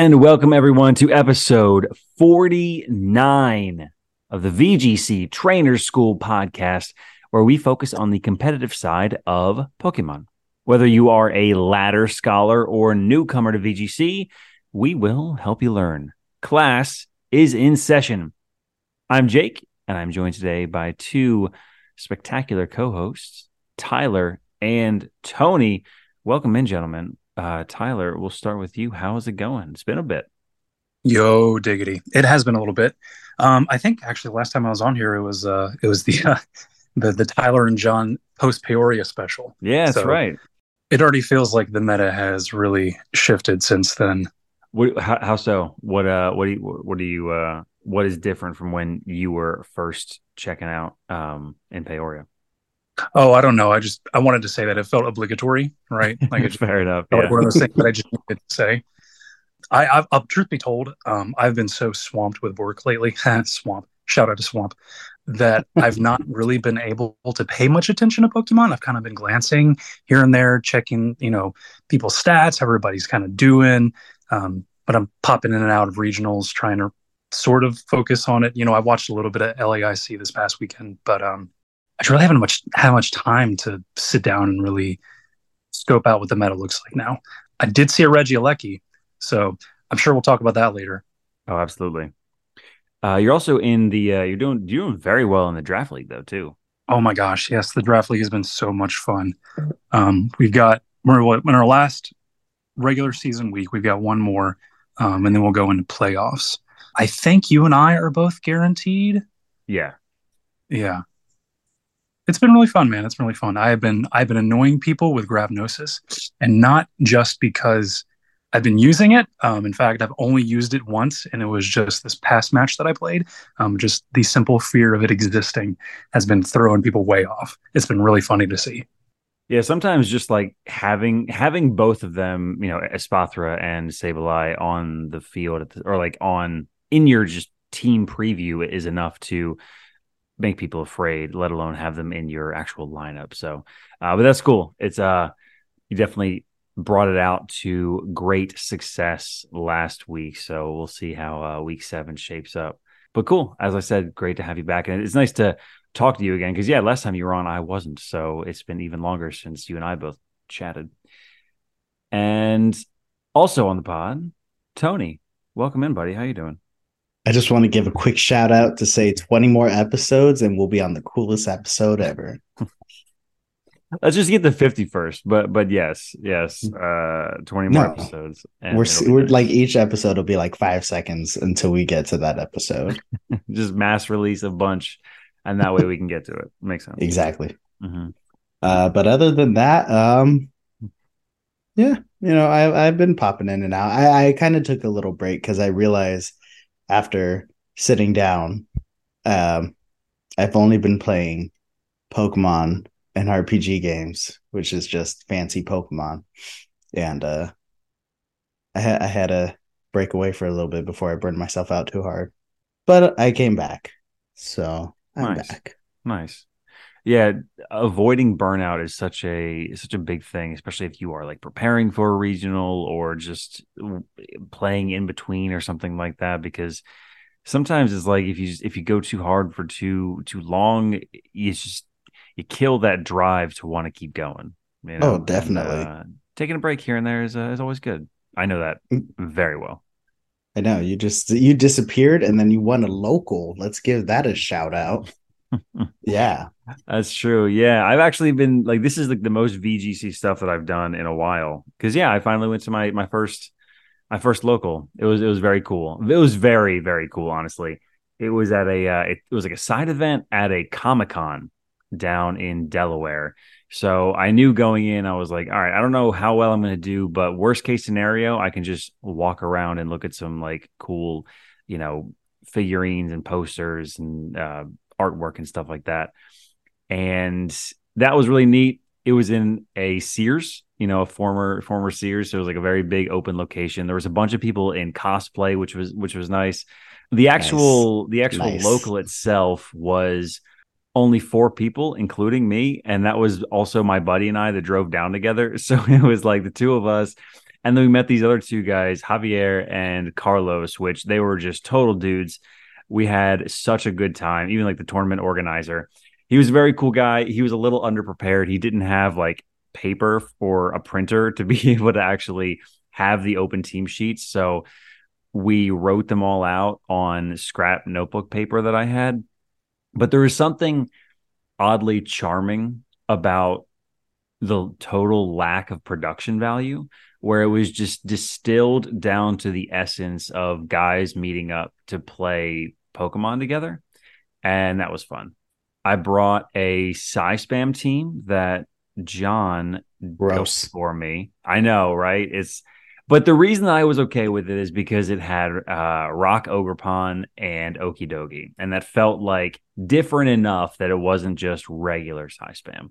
And welcome everyone to episode 49 of the VGC Trainers School podcast, where we focus on the competitive side of Pokemon. Whether you are a ladder scholar or newcomer to VGC, we will help you learn. Class is in session. I'm Jake, and I'm joined today by two spectacular co hosts, Tyler and Tony. Welcome in, gentlemen. Uh, Tyler, we'll start with you. How is it going? It's been a bit. Yo, diggity! It has been a little bit. Um, I think actually last time I was on here, it was uh, it was the uh, the the Tyler and John post Peoria special. Yeah, that's so right. It already feels like the meta has really shifted since then. What, how, how so? What uh, what do you what do you uh, what is different from when you were first checking out um in Peoria? Oh, I don't know. I just I wanted to say that it felt obligatory, right? Like it's fair enough. Yeah. Like one of those things that I just needed to say. I, I've, I've, truth be told, um, I've been so swamped with work lately. swamp. Shout out to Swamp. That I've not really been able to pay much attention to Pokemon. I've kind of been glancing here and there, checking, you know, people's stats, how everybody's kind of doing. Um, but I'm popping in and out of regionals, trying to sort of focus on it. You know, I watched a little bit of LAIC this past weekend, but um, I really haven't much had much time to sit down and really scope out what the meta looks like now. I did see a Regieleki, so I'm sure we'll talk about that later. Oh, absolutely. Uh, you're also in the uh, you're doing you're doing very well in the draft league though too. Oh my gosh, yes, the draft league has been so much fun. Um, we've got we're in our last regular season week. We've got one more, um, and then we'll go into playoffs. I think you and I are both guaranteed. Yeah, yeah it's been really fun, man. It's been really fun. I have been I've been annoying people with Gravnosis, and not just because I've been using it. Um, in fact, I've only used it once, and it was just this past match that I played. Um, just the simple fear of it existing has been throwing people way off. It's been really funny to see. Yeah, sometimes just like having having both of them, you know, Espathra and Sableye on the field, the, or like on in your just team preview is enough to make people afraid, let alone have them in your actual lineup. So, uh, but that's cool. It's uh, you definitely brought it out to great success last week. So we'll see how uh, week seven shapes up. But cool, as I said, great to have you back, and it's nice to talk to you again because yeah, last time you were on, I wasn't. So it's been even longer since you and I both chatted. And also on the pod, Tony, welcome in, buddy. How you doing? I just want to give a quick shout out to say 20 more episodes and we'll be on the coolest episode ever. Let's just get the 50 first. But but yes, yes. Uh 20 more no, episodes. we're we're like each episode will be like five seconds until we get to that episode. just mass release a bunch and that way we can get to it. Makes sense. Exactly. Mm-hmm. Uh but other than that, um yeah, you know, I I've been popping in and out. I, I kind of took a little break because I realized after sitting down. Um, I've only been playing Pokemon and RPG games, which is just fancy Pokemon, and uh, I, ha- I had to break away for a little bit before I burned myself out too hard. But I came back, so I'm nice. back. Nice. Yeah, avoiding burnout is such a such a big thing, especially if you are like preparing for a regional or just playing in between or something like that. Because sometimes it's like if you if you go too hard for too too long, you just you kill that drive to want to keep going. You know? Oh, definitely. And, uh, taking a break here and there is uh, is always good. I know that mm. very well. I know you just you disappeared and then you won a local. Let's give that a shout out yeah. That's true. Yeah. I've actually been like this is like the most VGC stuff that I've done in a while. Cause yeah, I finally went to my my first my first local. It was it was very cool. It was very, very cool, honestly. It was at a uh, it, it was like a side event at a Comic Con down in Delaware. So I knew going in, I was like, all right, I don't know how well I'm going to do, but worst case scenario, I can just walk around and look at some like cool, you know, figurines and posters and uh, artwork and stuff like that. And that was really neat. It was in a Sears, you know, a former former Sears. So it was like a very big open location. There was a bunch of people in cosplay, which was which was nice. The actual nice. the actual nice. local itself was only four people, including me, and that was also my buddy and I that drove down together. So it was like the two of us And then we met these other two guys, Javier and Carlos, which they were just total dudes. We had such a good time, even like the tournament organizer. He was a very cool guy. He was a little underprepared. He didn't have like paper for a printer to be able to actually have the open team sheets. So we wrote them all out on scrap notebook paper that I had. But there was something oddly charming about the total lack of production value where it was just distilled down to the essence of guys meeting up to play Pokemon together. And that was fun. I brought a Psy Spam team that John Gross. for me. I know, right? It's but the reason I was okay with it is because it had uh, Rock Ogerpon and Okidogi, and that felt like different enough that it wasn't just regular Psy Spam.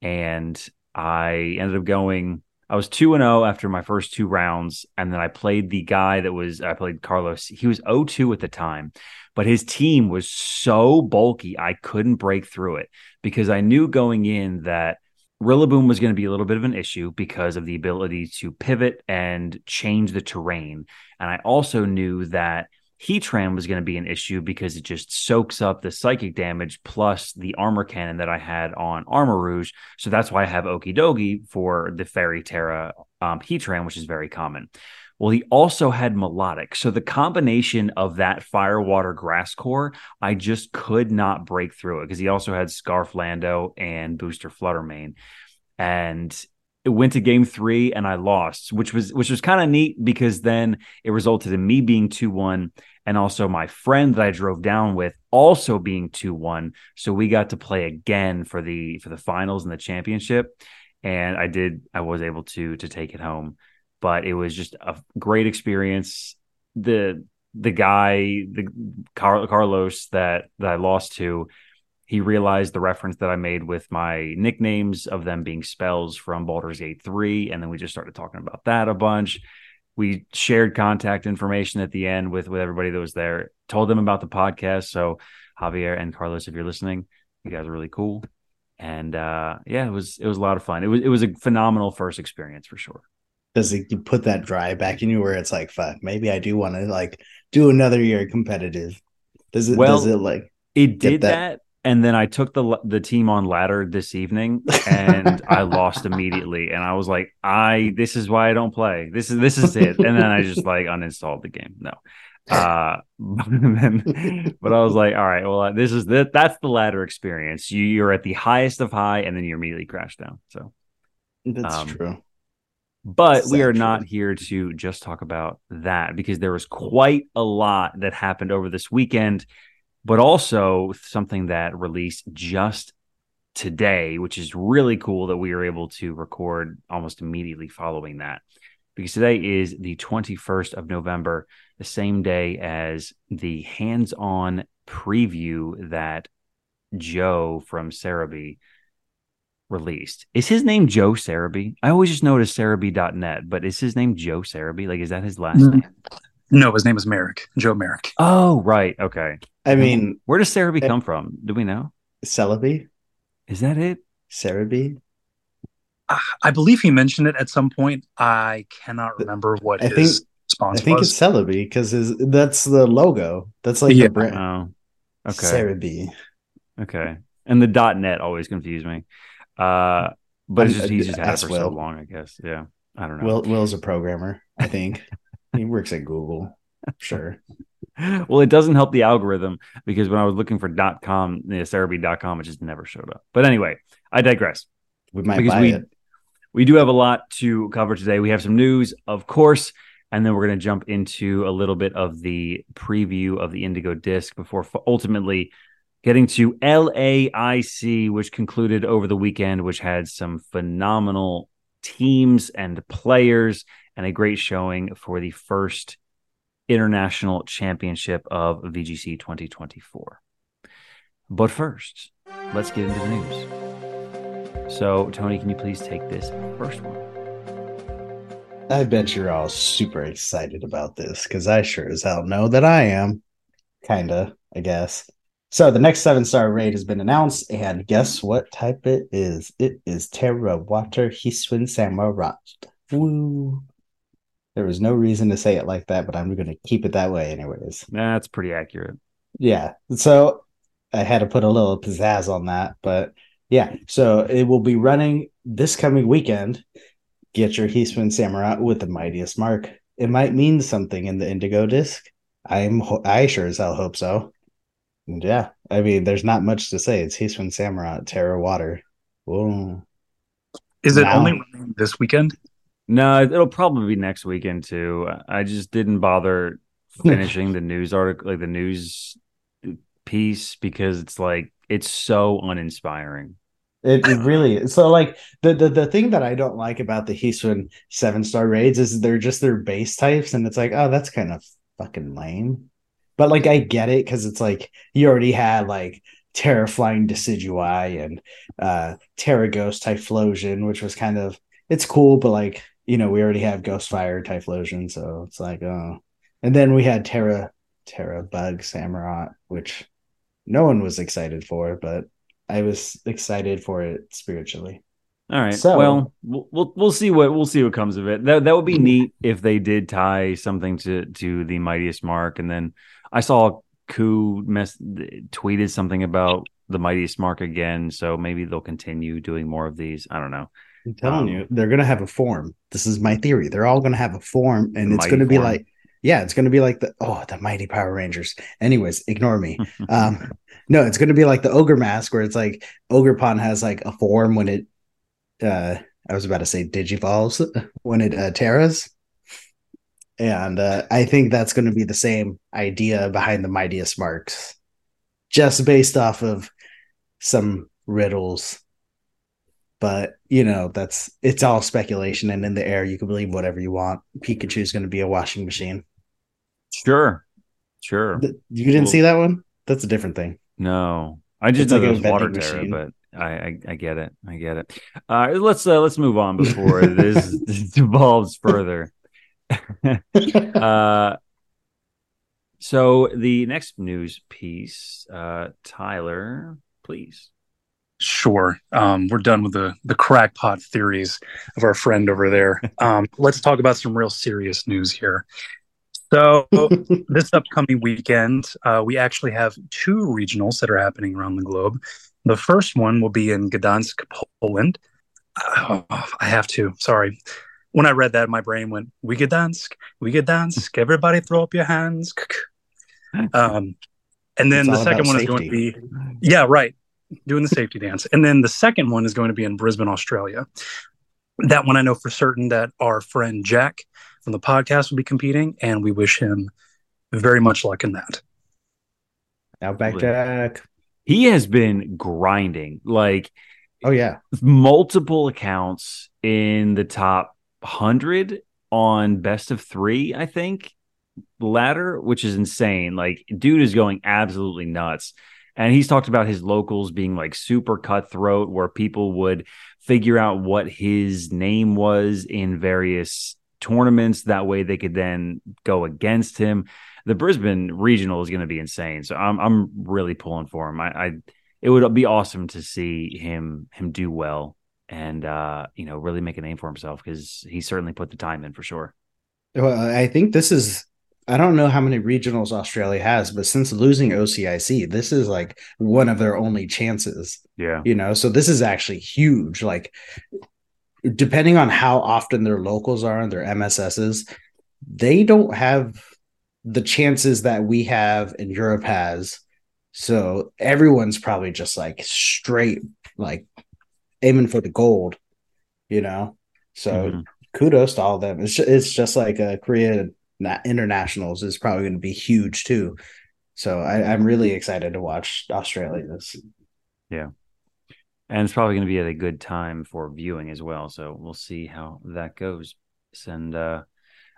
And I ended up going. I was two and zero after my first two rounds, and then I played the guy that was I played Carlos. He was 0-2 at the time, but his team was so bulky I couldn't break through it because I knew going in that Rillaboom was going to be a little bit of an issue because of the ability to pivot and change the terrain. And I also knew that Heatran was going to be an issue because it just soaks up the psychic damage plus the armor cannon that I had on Armarouge. So that's why I have Okidogi for the Fairy Tera um, Heatran, which is very common. Well, he also had Milotic. So the combination of that fire, water, grass core, I just could not break through it because he also had Scarf Lando and Booster Fluttermane. And it went to game three and I lost, which was which was kind of neat because then it resulted in me being 2-1 and also my friend that I drove down with also being 2-1. So we got to play again for the for the finals and the championship. And I did I was able to to take it home but it was just a great experience. The the guy, the Car- Carlos that that I lost to, he realized the reference that I made with my nicknames of them being spells from Baldur's Gate 3 and then we just started talking about that a bunch. We shared contact information at the end with with everybody that was there. Told them about the podcast. So Javier and Carlos, if you're listening, you guys are really cool. And uh, yeah, it was it was a lot of fun. It was it was a phenomenal first experience for sure does it you put that drive back in you where it's like fuck maybe i do want to like do another year competitive does it well, does it like it did that? that? And then i took the the team on ladder this evening and i lost immediately. And i was like i this is why i don't play. This is this is it. And then i just like uninstalled the game. No. Uh then, but i was like all right well this is the, that's the ladder experience. You you're at the highest of high and then you immediately crash down. So that's um, true. but we are not here to just talk about that because there was quite a lot that happened over this weekend, but also something that released just today, which is really cool that we are able to record almost immediately following that. Because today is the 21st of November, the same day as the hands on preview that Joe from Serebii released. Is his name Joe Serebii? I always just know it as Serebii.net, but is his name Joe Serebii? Like, is that his last mm. name? No, his name is Merrick, Joe Merrick. Oh, right. Okay. I mean, where does Serebii come from? Do we know? Celebi. Is that it? Serebii. I believe he mentioned it at some point. I cannot remember what I his think, response I think was. it's Celebi because that's the logo. That's like yeah. the brand. Oh, okay. Serebii. Okay. And the dot .net always confused me. Uh, but it's just he's just had it for Will. so long, I guess. Yeah, I don't know. Will Will's a programmer, I think. he works at Google. Sure. well, it doesn't help the algorithm because when I was looking for .com, know, it just never showed up. But anyway, I digress. We might because buy we, it. We do have a lot to cover today. We have some news, of course, and then we're going to jump into a little bit of the preview of the Indigo Disk before ultimately Getting to LAIC, which concluded over the weekend, which had some phenomenal teams and players and a great showing for the first international championship of VGC 2024. But first, let's get into the news. So, Tony, can you please take this first one? I bet you're all super excited about this because I sure as hell know that I am. Kinda, I guess. So the next seven star raid has been announced, and guess what type it is? It is Tera Water Hisuian Samurott. Woo! There was no reason to say it like that, but I'm going to keep it that way, anyways. That's pretty accurate. Yeah. So I had to put a little pizzazz on that, but yeah. So it will be running this coming weekend. Get your Hisuian Samurai with the mightiest mark. It might mean something in the Indigo Disk. I'm I sure as hell hope so. And yeah, I mean, there's not much to say. It's Hisuian Samurai, Tera Water. Whoa. Is it Now- only this weekend? No, it'll probably be next weekend too. I just didn't bother finishing the news article, like the news piece, because it's like it's so uninspiring. It, it really is. So like the, the the thing that I don't like about the Hisuian seven star raids is they're just their base types, and it's like, oh, that's kind of fucking lame. But like I get it because it's like you already had like Tera Flying Decidueye and uh Tera Ghost Typhlosion, which was kind of it's cool, but like you know, we already have Ghostfire Typhlosion, so it's like oh and then we had Tera Tera Bug Samurott, which no one was excited for, but I was excited for it spiritually. All right. So- well, we'll we'll see what we'll see what comes of it. That that would be neat if they did tie something to to the mightiest mark. And then I saw Ku mess tweeted something about the mightiest mark again. So maybe they'll continue doing more of these. I don't know. I'm telling Um, you, they're gonna have a form. This is my theory. They're all gonna have a form, and it's gonna be like, yeah, it's gonna be like the oh, the mighty Power Rangers. Anyways, ignore me. um, no, it's gonna be like the ogre mask, where it's like Ogerpon has like a form when it. uh I was about to say digivolves when it uh, teras, and uh, I think that's gonna be the same idea behind the mightiest marks, just based off of some riddles but you know that's it's all speculation and in the air you can believe whatever you want pikachu's going to be a washing machine sure. Sure. Th- you didn't Well- see that one that's a different thing No, I just It's know like water terror, machine. but I, I I get it. I get it. Uh, let's uh, let's move on before this devolves further. uh, so the next news piece, uh, Tyler, please. Sure. Um, we're done with the the crackpot theories of our friend over there. Um, let's talk about some real serious news here. So this upcoming weekend, uh, we actually have two regionals that are happening around the globe. The first one will be in Gdansk, Poland. Oh, I have to. Sorry. When I read that, my brain went, "We Gdansk, we Gdansk. Everybody, throw up your hands." Um, and then the second one is going to be, yeah, right, doing the safety dance. And then the second one is going to be in Brisbane, Australia. That one I know for certain that our friend Jack from the podcast will be competing, and we wish him very much luck in that. outback Absolutely. jack He has been grinding like oh yeah multiple accounts in the top hundred on best of three. I think ladder, which is insane. Like, dude is going absolutely nuts. And he's talked about his locals being like super cutthroat, where people would figure out what his name was in various tournaments. That way they could then go against him. The Brisbane regional is going to be insane. So I'm I'm really pulling for him. I, I it would be awesome to see him him do well and uh you know really make a name for himself because he certainly put the time in for sure. well i think this is i don't know how many regionals australia has but since losing ocic this is like one of their only chances Yeah. you know so this is actually huge like depending on how often their locals are and their msses they don't have the chances that we have and europe has so everyone's probably just like straight like aiming for the gold you know so Mhm. kudos to all of them it's just, it's just like a korea internationals is probably going to be huge too so I, i'm really excited to watch Australia this. Yeah. and it's probably going to be at a good time for viewing as well. So we'll see how that goes. And uh,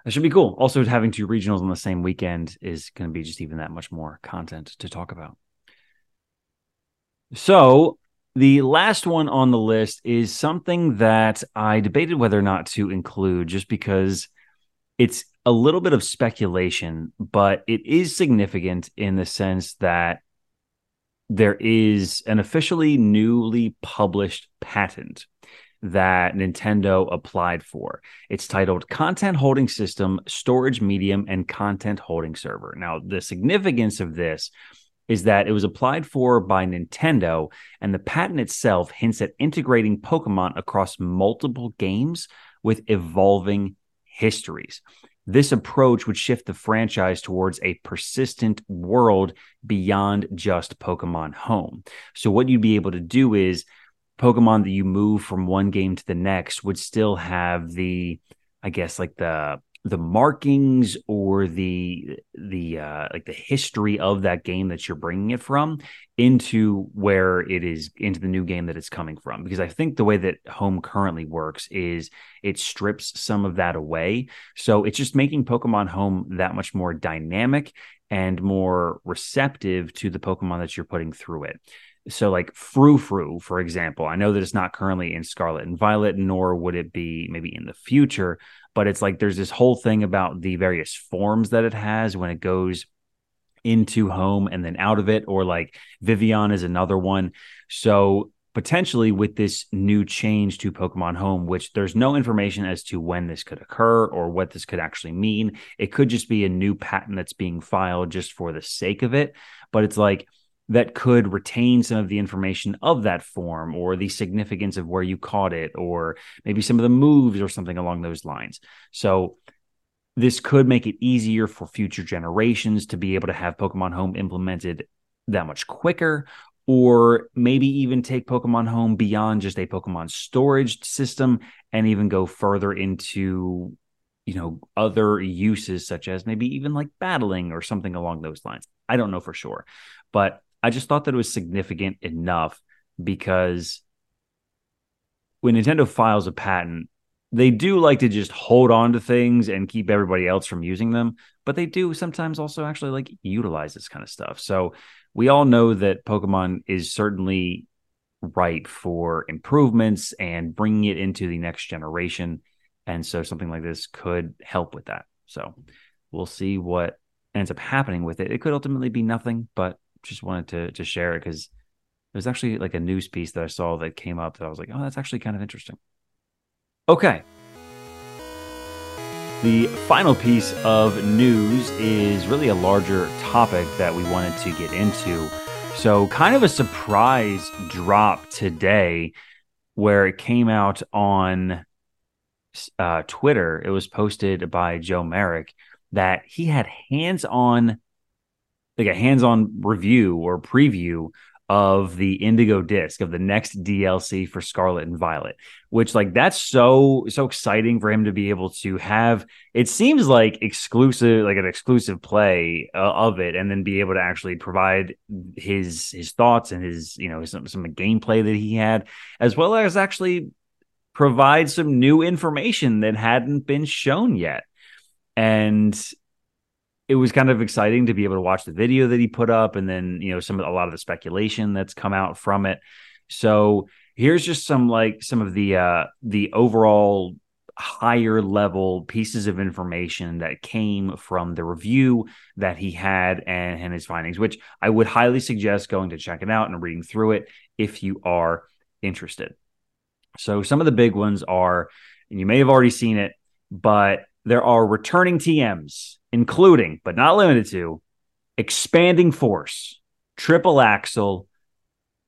it should be cool. Also, having two regionals on the same weekend is going to be just even that much more content to talk about. So the last one on the list is something that I debated whether or not to include, just because it's a little bit of speculation, but it is significant in the sense that there is an officially newly published patent that Nintendo applied for. It's titled Content Holding System, Storage Medium, and Content Holding Server. Now, the significance of this is that it was applied for by Nintendo, and the patent itself hints at integrating Pokemon across multiple games with evolving histories. This approach would shift the franchise towards a persistent world beyond just Pokemon Home. So, what you'd be able to do is Pokemon that you move from one game to the next would still have the, I guess, like the the markings or the the uh, like the history of that game that you're bringing it from into where it is into the new game that it's coming from. Because i think the way that home currently works is it strips some of that away. So it's just making pokemon home that much more dynamic and more receptive to the pokemon that you're putting through it so like Furfrou, for example, I know that it's not currently in Scarlet and Violet, nor would it be maybe in the future, but it's like there's this whole thing about the various forms that it has when it goes into home and then out of it, or like Vivillon is another one. So potentially with this new change to Pokemon Home, which there's no information as to when this could occur or what this could actually mean. It could just be a new patent that's being filed just for the sake of it. But it's like that could retain some of the information of that form or the significance of where you caught it or maybe some of the moves or something along those lines. So this could make it easier for future generations to be able to have Pokemon Home implemented that much quicker or maybe even take Pokemon Home beyond just a Pokemon storage system and even go further into you know other uses such as maybe even like battling or something along those lines. I don't know for sure. But I just thought that it was significant enough because when Nintendo files a patent, they do like to just hold on to things and keep everybody else from using them, but they do sometimes also actually like utilize this kind of stuff. So we all know that Pokemon is certainly ripe for improvements and bringing it into the next generation. And so something like this could help with that. So we'll see what ends up happening with it. It could ultimately be nothing, but just wanted to to share it because it was actually like a news piece that I saw that came up that I was like, oh, that's actually kind of interesting. Okay. The final piece of news is really a larger topic that we wanted to get into. So, kind of a surprise drop today where it came out on uh, Twitter. It was posted by Joe Merrick that he had hands on like a hands-on review or preview of the Indigo Disk of the next DLC for Scarlet and Violet, which like that's so so exciting for him to be able to have. It seems like exclusive, like an exclusive play uh, of it, and then be able to actually provide his his thoughts and his you know some some gameplay that he had, as well as actually provide some new information that hadn't been shown yet. And it was kind of exciting to be able to watch the video that he put up and then you know some of a lot of the speculation that's come out from it. So here's just some like some of the uh the overall higher level pieces of information that came from the review that he had and, and his findings which i would highly suggest going to check it out and reading through it if you are interested. So some of the big ones are and you may have already seen it but there are returning tms including but not limited to expanding force, triple axle,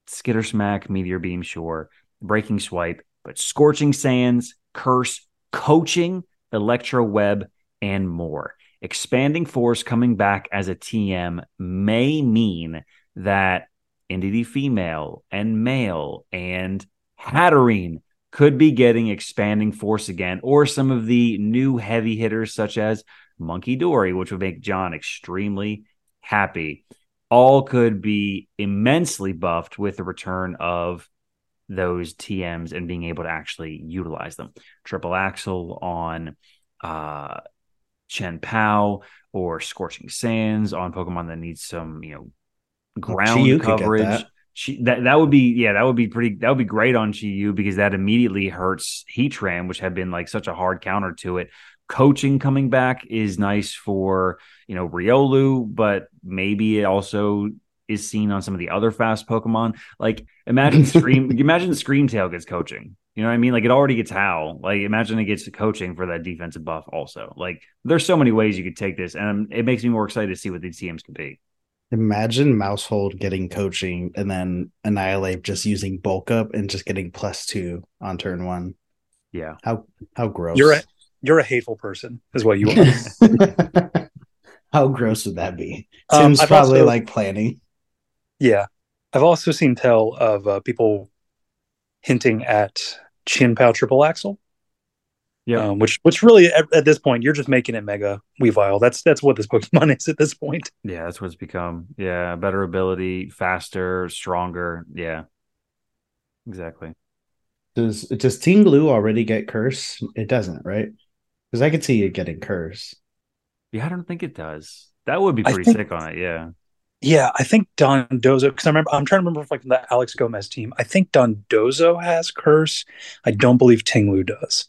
skitter smack, meteor beam, sure, breaking swipe, but scorching sands, curse, coaching, electro web, and more. Expanding force coming back as a TM may mean that Indeedee female and male and Hatterene could be getting expanding force again, or some of the new heavy hitters such as Munkidori, which would make John extremely happy. All could be immensely buffed with the return of those TMs and being able to actually utilize them. Triple Axle on uh, Chien-Pao or Scorching Sands on Pokemon that needs some, you know, ground coverage. That. She, that that would be yeah that would be pretty that would be great on Chi-Yu because that immediately hurts Heatran which had been like such a hard counter to it coaching coming back is nice for you know Riolu, but maybe it also is seen on some of the other fast Pokemon. Like imagine Scream, imagine Screamtail gets coaching. You know what I mean? Like it already gets Hal. Like imagine it gets coaching for that defensive buff also. Like there's so many ways you could take this, and it makes me more excited to see what these teams could be. Imagine Maushold getting coaching and then Annihilape just using bulk up and just getting plus two on turn one. Yeah. How how gross. You're a you're a hateful person, is what you are. how gross would that be? Um, Tim's I've probably also- like planning. yeah, I've also seen tell of uh, people hinting at Chien-Pao triple axle. Yeah. um, which which really at, at this point you're just making it mega Weavile. That's that's what this Pokemon is at this point. Yeah, that's what it's become. Yeah, better ability, faster, stronger. Yeah, exactly. Does does Tinglu already get curse? It doesn't, right? Because I could see it getting curse. Yeah, I don't think it does. That would be pretty think- sick on it. Yeah. Yeah, I think Don Dozo because I remember I'm trying to remember if like the Alex Gomez team. I think Don Dozo has curse. I don't believe Tinglu does.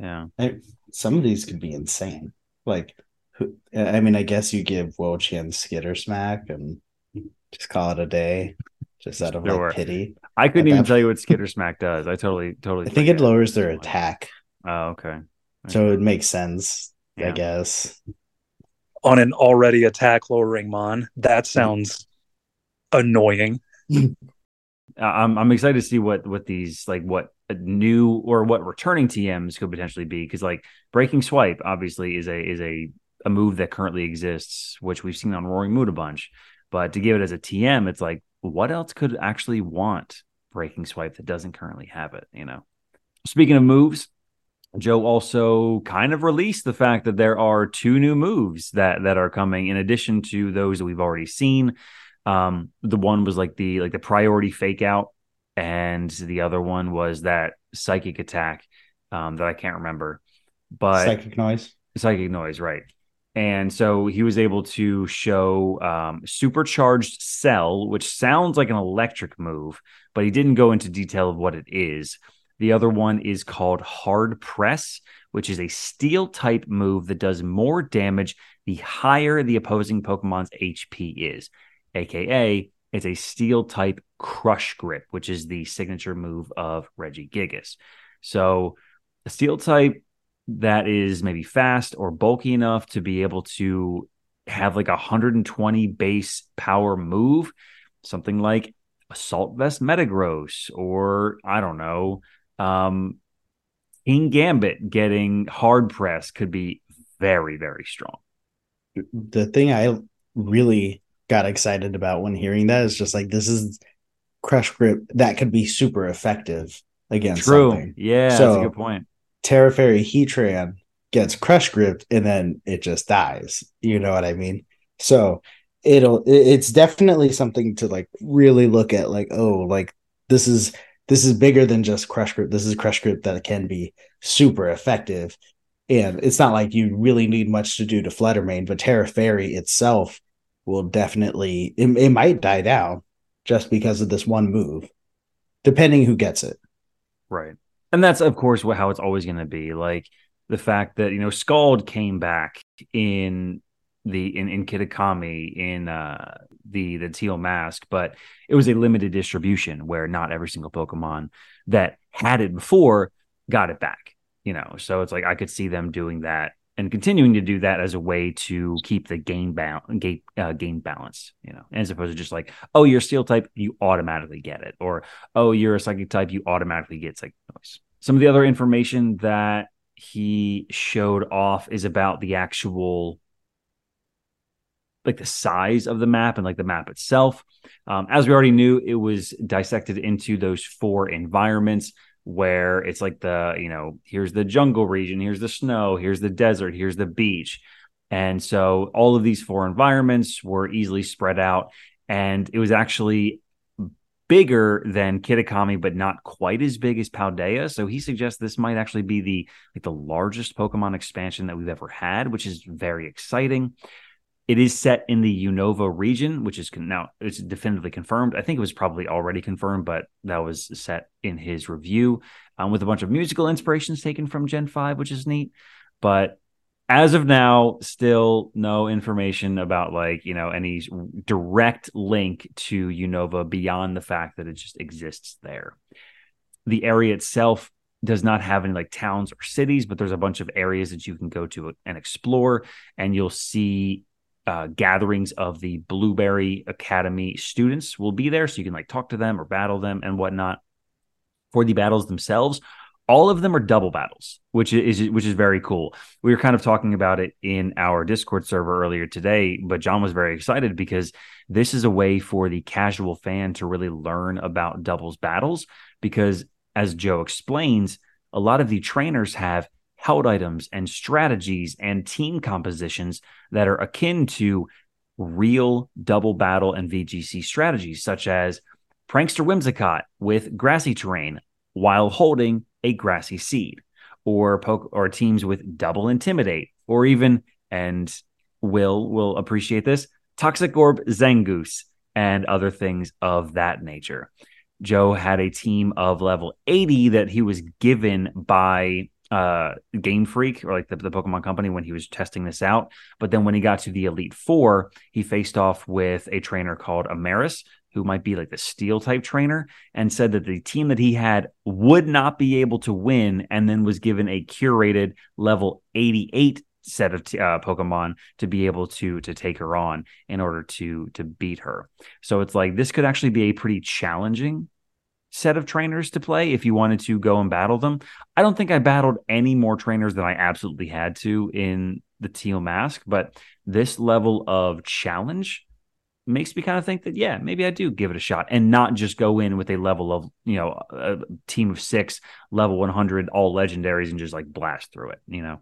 Yeah. I, some of these could be insane. Like, who- I mean, I guess you give Wo-Chien Skitter Smack and just call it a day, just out of Sure. like pity. I couldn't At even that tell you what Skitter Smack does. I totally, totally. I think it lowers their attack, Oh, okay. So it mm-hmm. makes sense. I guess. On an already attack lowering Mon, that mm-hmm. sounds annoying. I'm I'm excited to see what what these like what new or what returning TMs could potentially be because like breaking swipe obviously is a is a a move that currently exists which we've seen on Roaring Moon a bunch, but to give it as a TM, it's like what else could actually want breaking swipe that doesn't currently have it? You know. Speaking of moves, Joe also kind of released the fact that there are two new moves that that are coming in addition to those that we've already seen. Um, the one was like the like the priority fake out, and the other one was that psychic attack um, that I can't remember, but Psychic noise. psychic noise, right? And so he was able to show um, supercharged cell, which sounds like an electric move, but he didn't go into detail of what it is. The other one is called hard press, which is a steel type move that does more damage the higher the opposing Pokemon's HP is, aka it's a steel type crush grip, which is the signature move of Regigigas. So a steel type that is maybe fast or bulky enough to be able to have like a 120 base power move, something like Assault Vest Metagross, or I don't know, um, King Gambit getting hard press could be very, very strong. The thing I really got excited about when hearing that is just like this is crush grip that could be super effective against True. something. Yeah, that's So- a good point. Tera Fairy Heatran gets crush gripped and then it just dies. You know what I mean? So it'll it's definitely something to like really look at like oh like this is this is bigger than just crush grip. This is crush grip that can be super effective. And it's not like you really need much to do to Fluttermane, but Tera Fairy itself will definitely it, it might die down just because of this one move, depending who gets it. Right. And that's of course what how it's always going to be. Like the fact that you know Scald came back in the in in Kitakami in uh the the teal mask, but it was a limited distribution where not every single Pokemon that had it before got it back. You know, so it's like I could see them doing that and continuing to do that as a way to keep the game ba- game uh, game balanced. You know, as opposed to just like, oh, you're Steel type, you automatically get it, or oh, you're a Psychic type, you automatically get Psychic Noise. Some of the other information that he showed off is about the actual like the size of the map and like the map itself. Um, as we already knew, it was dissected into those four environments where it's like the, you know, here's the jungle region, here's the snow, here's the desert, here's the beach. And so all of these four environments were easily spread out. And it was actually bigger than Kitakami, but not quite as big as Paldea. So he suggests this might actually be the like the largest Pokemon expansion that we've ever had, which is very exciting. It is set in the Unova region, which is con- now it's definitively confirmed. I think it was probably already confirmed, but that was set in his review um, with a bunch of musical inspirations taken from Gen 5, which is neat. But as of now, still no information about like, you know, any direct link to Unova beyond the fact that it just exists there. the area itself does not have any like towns or cities, but there's a bunch of areas that you can go to and explore, and you'll see uh, gatherings of the Blueberry Academy students will be there, so you can like talk to them or battle them and whatnot. For the battles themselves, all of them are double battles, which is which is very cool. We were kind of talking about it in our Discord server earlier today, but John was very excited because this is a way for the casual fan to really learn about doubles battles because as Joe explains, a lot of the trainers have held items and strategies and team compositions that are akin to real double battle and VGC strategies, such as Prankster Whimsicott with grassy terrain while holding a grassy seed, or poke or teams with double intimidate, or even and Will will appreciate this Toxic Orb Zangoose and other things of that nature. Joe had a team of level 80 that he was given by uh, Game Freak or like the, the Pokemon Company when he was testing this out. But then when he got to the Elite Four, he faced off with a trainer called Amarys, who might be like the Steel type trainer, and said that the team that he had would not be able to win, and then was given a curated level 88 set of uh, Pokemon to be able to to take her on in order to to beat her. So it's like this could actually be a pretty challenging set of trainers to play if you wanted to go and battle them. I don't think I battled any more trainers than I absolutely had to in the Teal Mask, but this level of challenge makes me kind of think that yeah, maybe I do give it a shot and not just go in with a level of, you know, a team of 6, level 100 all legendaries and just like blast through it, you know.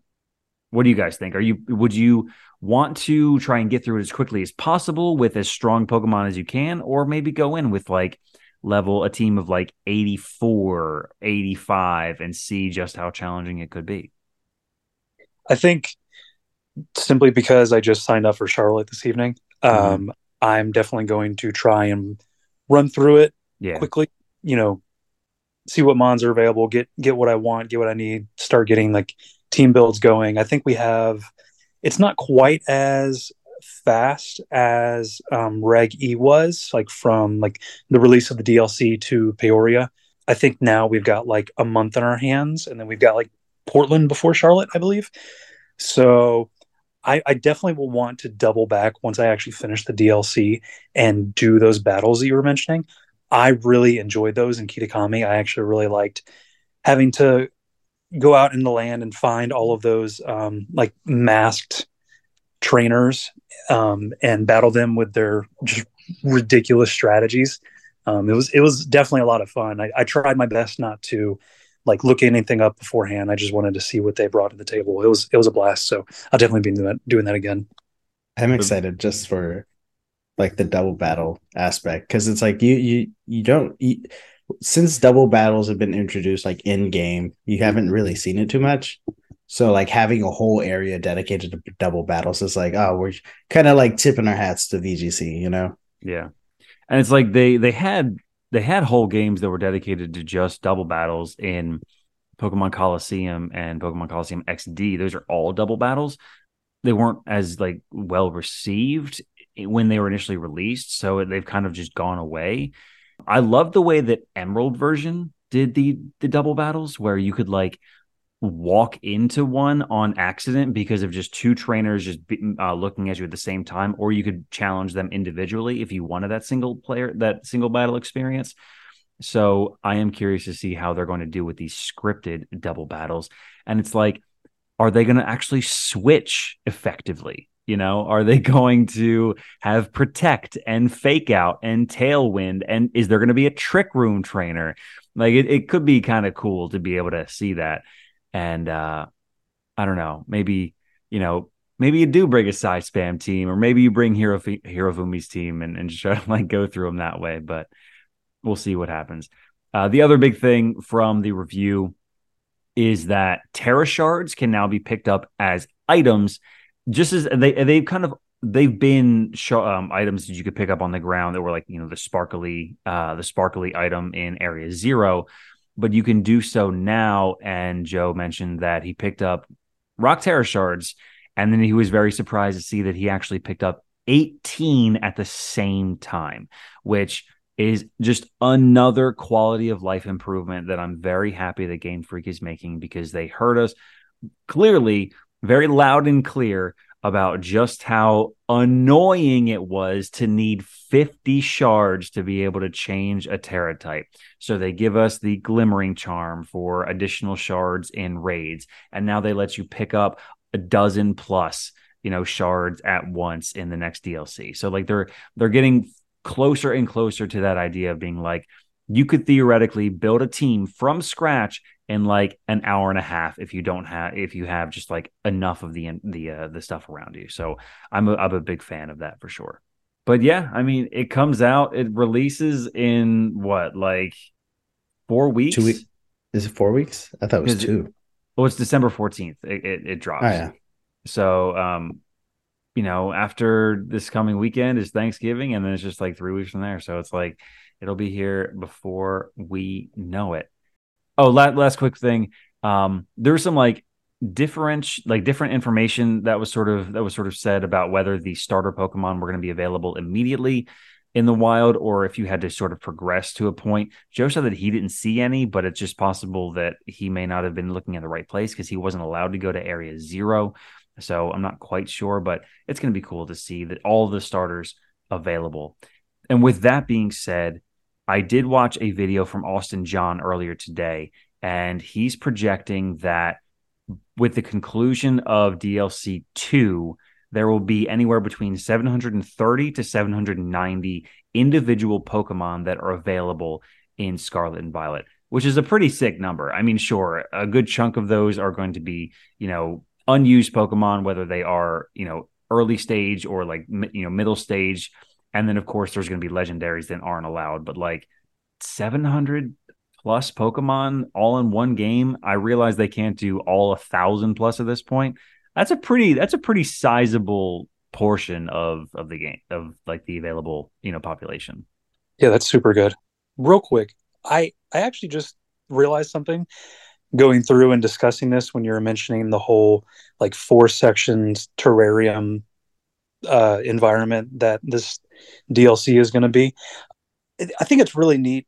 What do you guys think? Are you would you want to try and get through it as quickly as possible with as strong Pokemon as you can or maybe go in with like level a team of like 84, 85 and see just how challenging it could be? I think simply because I just signed up for Charlotte this evening, mm-hmm. um, I'm definitely going to try and run through it yeah. quickly. You know, see what mons are available, get get what I want, get what I need, start getting like team builds going. I think we have. It's not quite as fast as um, Reg E was, like from like the release of the DLC to Peoria. I think now we've got like a month in our hands, and then we've got like Portland before Charlotte, I believe. So I, I, definitely will want to double back once I actually finish the DLC and do those battles that you were mentioning. I really enjoyed those in Kitakami. I actually really liked having to go out in the land and find all of those um, like masked trainers um, and battle them with their just ridiculous strategies. Um, it was it was definitely a lot of fun. I, I, tried my best not to like look anything up beforehand. I just wanted to see what they brought to the table. It was it was a blast. So I'll definitely be doing that, doing that again. I'm excited just for like the double battle aspect because it's like you you you don't you, since double battles have been introduced like in game you haven't really seen it too much so like having a whole area dedicated to double battles is like, oh, we're kind of like tipping our hats to VGC, you know? Yeah. And it's like they they had they had whole games that were dedicated to just double battles in Pokemon Colosseum and Pokemon Colosseum XD. Those are all double battles. They weren't as like well received when they were initially released, so they've kind of just gone away. I love the way that Emerald version did the the double battles where you could like walk into one on accident because of just two trainers just uh, looking at you at the same time, or you could challenge them individually if you wanted that single player, that single battle experience. So I am curious to see how they're going to do with these scripted double battles. And it's like, are they going to actually switch effectively? You know, are they going to have protect and fake out and tailwind? And is there going to be a trick room trainer? Like it, it could be kind of cool to be able to see that. And uh, I don't know, maybe, you know, maybe you do bring a Psy Spam team, or maybe you bring Hero Hirofumi's team and, and just try to like go through them that way. But we'll see what happens. Uh, the other big thing from the review is that Tera shards can now be picked up as items, just as they they've kind of they've been um, items that you could pick up on the ground that were like you know the sparkly uh, the sparkly item in area zero but you can do so now. And Joe mentioned that he picked up rock Tera shards, and then he was very surprised to see that he actually picked up 18 at the same time, which is just another quality of life improvement that I'm very happy that Game Freak is making because they heard us clearly, very loud and clear about just how annoying it was to need 50 shards to be able to change a Tera type. So they give us the glimmering charm for additional shards in raids. And now they let you pick up a dozen plus, you know, shards at once in the next DLC. So like they're they're getting closer and closer to that idea of being like you could theoretically build a team from scratch in like an hour and a half if you don't have if you have just like enough of the the uh, the stuff around you. So I'm a, I'm a big fan of that for sure. But yeah, I mean, it comes out, it releases in what like four weeks. Two weeks. Is it four weeks? I thought it was two. Well, it's December fourteenth. It, it, it drops. Oh, yeah. So um, you know, after this coming weekend is Thanksgiving, and then it's just like three weeks from there. So it's like it'll be here before we know it. Oh, last, last quick thing. Um, there was some like different like different information that was sort of that was sort of said about whether the starter Pokemon were going to be available immediately in the wild or if you had to sort of progress to a point. Joe said that he didn't see any, but it's just possible that he may not have been looking at the right place because he wasn't allowed to go to area zero. So I'm not quite sure, but it's going to be cool to see that all the starters available. And with that being said, I did watch a video from Austin John earlier today, and he's projecting that with the conclusion of DLC 2, there will be anywhere between 730 to 790 individual Pokemon that are available in Scarlet and Violet, which is a pretty sick number. I mean, sure, a good chunk of those are going to be, you know, unused Pokemon, whether they are, you know, early stage or like, you know, middle stage and then, of course, there's going to be legendaries that aren't allowed. But like 700 plus Pokemon all in one game, I realize they can't do all a thousand plus at this point. That's a pretty that's a pretty sizable portion of of the game of like the available you know population. Yeah, that's super good. Real quick, I I actually just realized something going through and discussing this when you were mentioning the whole like four sections terrarium uh, environment that this DLC is going to be. I think it's really neat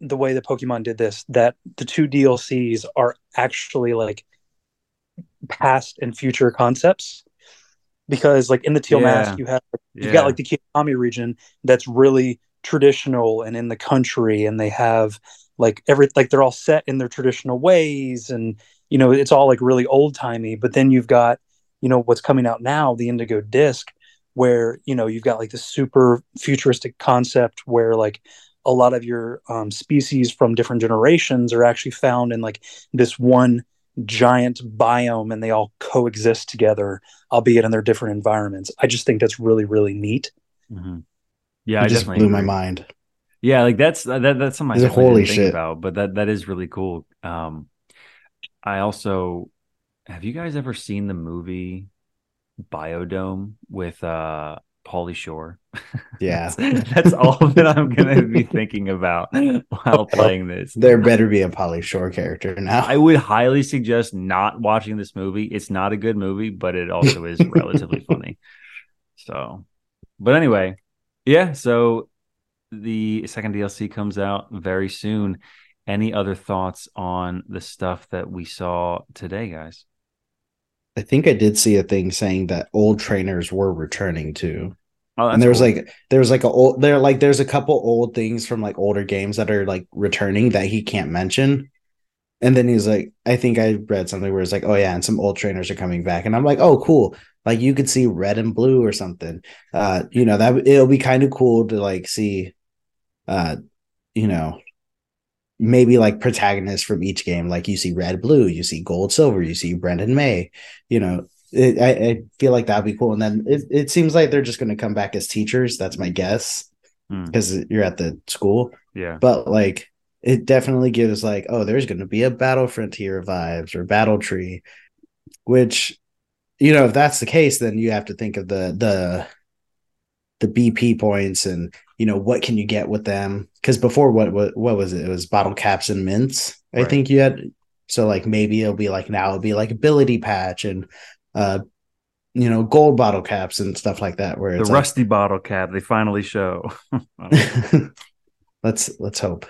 the way that Pokemon did this that the two DLCs are actually like past and future concepts because like in the Teal yeah. Mask you have you've yeah. got like the Kitakami region that's really traditional and in the country and they have like every like they're all set in their traditional ways and you know it's all like really old timey but then you've got you know what's coming out now the Indigo Disk where you know you've got like this super futuristic concept where like a lot of your um, species from different generations are actually found in like this one giant biome and they all coexist together albeit in their different environments. I just think that's really really neat. Mm-hmm. yeah it i just blew my mind. Yeah like that's that, that's something i holy shit. about but that that is really cool. Um i also have you guys ever seen the movie Biodome with uh Pauly Shore. Yeah. that's, all that I'm gonna be thinking about while playing this. There better be a Pauly Shore character now. I would highly suggest not watching this movie. It's not a good movie, but it also is relatively funny. So but anyway, yeah, so the second DLC comes out very soon. Any other thoughts on the stuff that we saw today, guys? I think I did see a thing saying that old trainers were returning too. Oh, and there was like there was like a old there like there's a couple old things from like older games that are like returning that he can't mention. And then he's like, I think I read something where it's like, oh yeah, and some old trainers are coming back, and I'm like, oh cool. Like you could see red and blue or something. Uh, you know that it'll be kind of cool to like see, uh, you know, maybe like protagonists from each game. Like you see red, blue, you see gold, silver, you see Brendan May. You know, it, I, I, feel like that'd be cool. And then it, it seems like they're just going to come back as teachers. That's my guess because mm. you're at the school. Yeah. But like, it definitely gives like, oh, there's going to be a battle frontier vibes or battle tree, which, you know, if that's the case, then you have to think of the the the BP points and you know what can you get with them because before what, what what was it it was bottle caps and mints i right. think you had so like maybe it'll be like now it'll be like ability patch and uh you know gold bottle caps and stuff like that where the rusty bottle cap they finally show let's let's hope.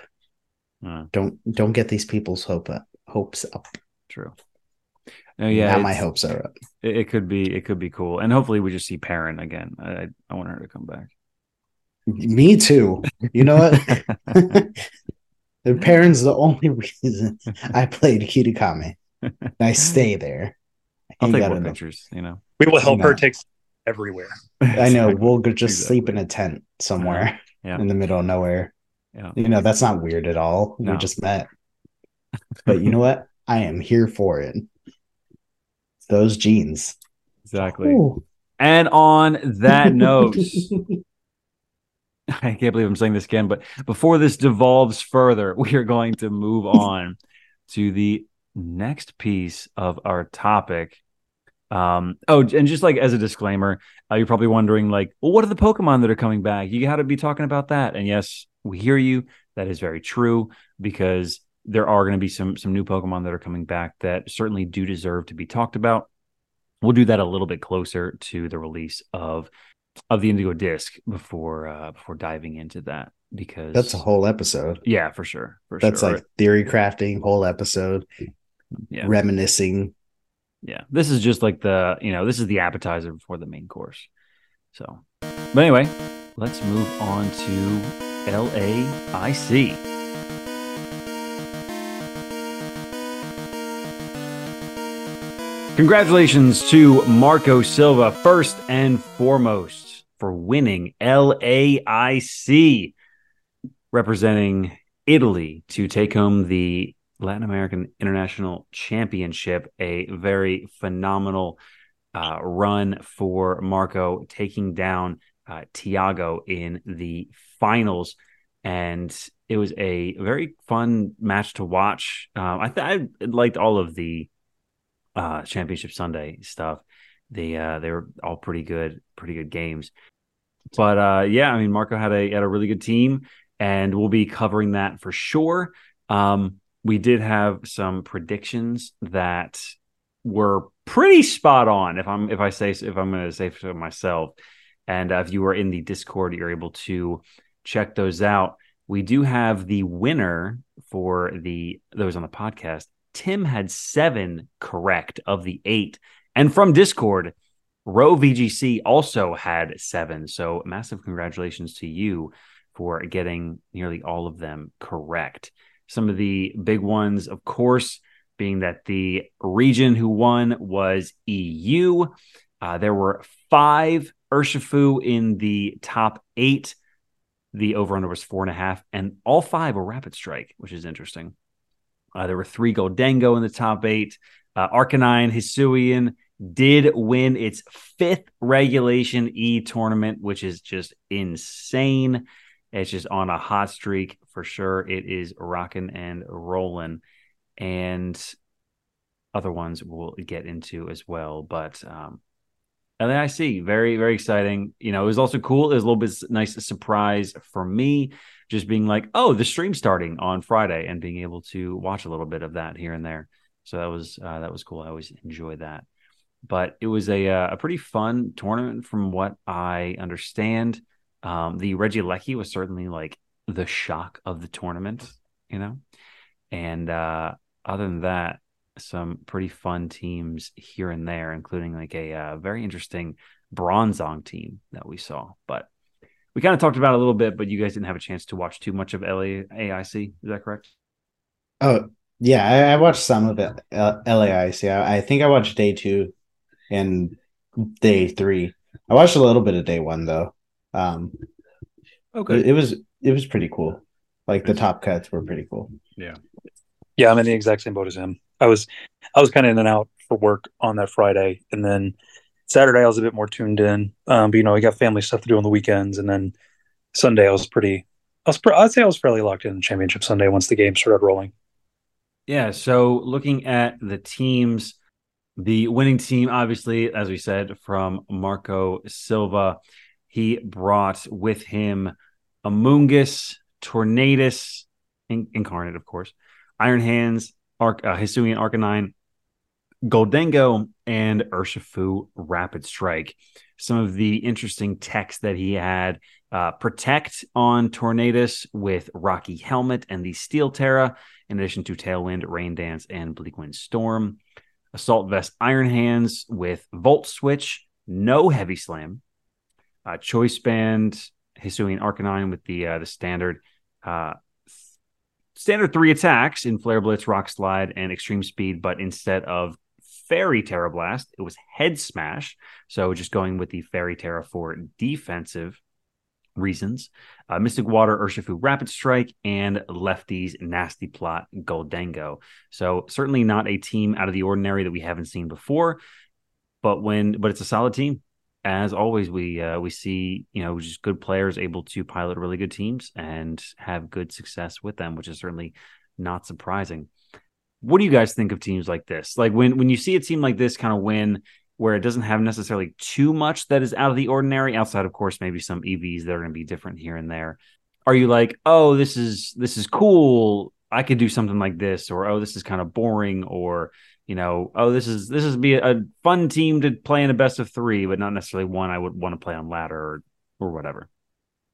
Uh, Don't don't get these people's hope up, hopes up. true. No, yeah, now my hopes are up. It, it could be. It could be cool, and hopefully we just see Perrin again. I I, I want her to come back. Me too. You know what? the parents the only reason I played Kitakami. I stay there. I'll You take more pictures. You know. We will help No. her take everywhere. I know we'll go just sleep in a tent somewhere Yeah. in the middle of nowhere. Yeah. You know, that's not weird at all. No. We just met. But you know what? I am here for it. Those jeans. Exactly. Ooh. And on that note, I can't believe I'm saying this again, but before this devolves further, we are going to move on to the next piece of our topic. Um, oh, and just like as a disclaimer, uh, you're probably wondering, like, well, what are the Pokemon that are coming back? You got to be talking about that. And yes, we hear you. That is very true because there are going to be some some new Pokemon that are coming back that certainly do deserve to be talked about. We'll do that a little bit closer to the release of of the Indigo Disk before uh before diving into that because That's a whole episode. yeah for sure for sure. That's sure like theory crafting, whole episode, yeah reminiscing. yeah this is just like the you know this is the appetizer before the main course so but anyway let's move on to LAIC Congratulations to Marco Silva, first and foremost, for winning LAIC, representing Italy to take home the Latin American International Championship. A very phenomenal uh, run for Marco, taking down uh, Thiago in the finals. And it was a very fun match to watch. Um, I, th- I liked all of the uh championship sunday stuff. They uh they were all pretty good pretty good games. But uh yeah i mean marco had a had a really good team and we'll be covering that for sure. Um we did have some predictions that were pretty spot on if i'm if i say if i'm going to say so myself. And uh, if you were in the discord you're able to check those out. We do have the winner for the those on the podcast Tim had seven correct of the eight. And from Discord, Row VGC also had seven. So massive congratulations to you for getting nearly all of them correct. Some of the big ones, of course, being that the region who won was EU. Uh, there were five Urshifu in the top eight. The over under was four and a half, and all five were Rapid Strike, which is interesting. Uh, there were three Gholdengo in the top eight. Uh, Arcanine Hisuian did win its fifth regulation E tournament, which is just insane. It's just on a hot streak for sure. It is rocking and rolling. And other ones we'll get into as well. But um, LAIC, very, very exciting. You know, it was also cool. It was a little bit nice surprise for me, just being like, oh, the stream starting on Friday and being able to watch a little bit of that here and there. So that was uh, that was cool. I always enjoy that. But it was a uh, a pretty fun tournament from what I understand. Um, the Lecky was certainly like the shock of the tournament, you know. And uh, other than that, some pretty fun teams here and there, including like a uh, very interesting Bronzong team that we saw. But we kind of talked about it a little bit, but you guys didn't have a chance to watch too much of LAIC. Is that correct? Oh, yeah, I, I watched some of it. L- LAIC. I, I think I watched day two and day three. I watched a little bit of day one though. Um, Okay. it, it was it was pretty cool. Like the top cuts were pretty cool. Yeah, yeah, I'm in the exact same boat as him. I was I was kind of in and out for work on that Friday, and then Saturday I was a bit more tuned in. Um, but you know, we got family stuff to do on the weekends, and then Sunday I was pretty. I was I'd say I was fairly locked in the championship Sunday once the game started rolling. Yeah. So looking at the teams, the winning team, obviously, as we said, from Marco Silva, he brought with him Amoonguss, Tornadus, in- Incarnate, of course, Iron Hands, Arc, uh, Hisuian Arcanine, Goldango, and Urshifu Rapid Strike. Some of the interesting text that he had Uh, protect on Tornadus with Rocky Helmet and the Steel Tera, in addition to Tailwind, Rain Dance, and Bleakwind Storm. Assault Vest Iron Hands with Volt Switch, no Heavy Slam. Uh, Choice Band Hisuian Arcanine with the uh, the standard uh, standard three attacks in Flare Blitz, Rock Slide, and Extreme Speed, but instead of Fairy Tera Blast, it was Head Smash. So just going with the Fairy Tera for defensive reasons. Uh, Mystic Water, Urshifu Rapid Strike, and Lefty's Nasty Plot Gholdengo. So certainly not a team out of the ordinary that we haven't seen before, but when but it's a solid team. As always, we uh, we see you know just good players able to pilot really good teams and have good success with them, which is certainly not surprising. What do you guys think of teams like this? Like when when you see a team like this kind of win where it doesn't have necessarily too much that is out of the ordinary outside of course maybe some evs that are going to be different here and there are you like oh this is this is cool. I could do something like this or oh this is kind of boring or you know oh this is this is be a, fun team to play in a best of three but not necessarily one i would want to play on ladder or, or whatever?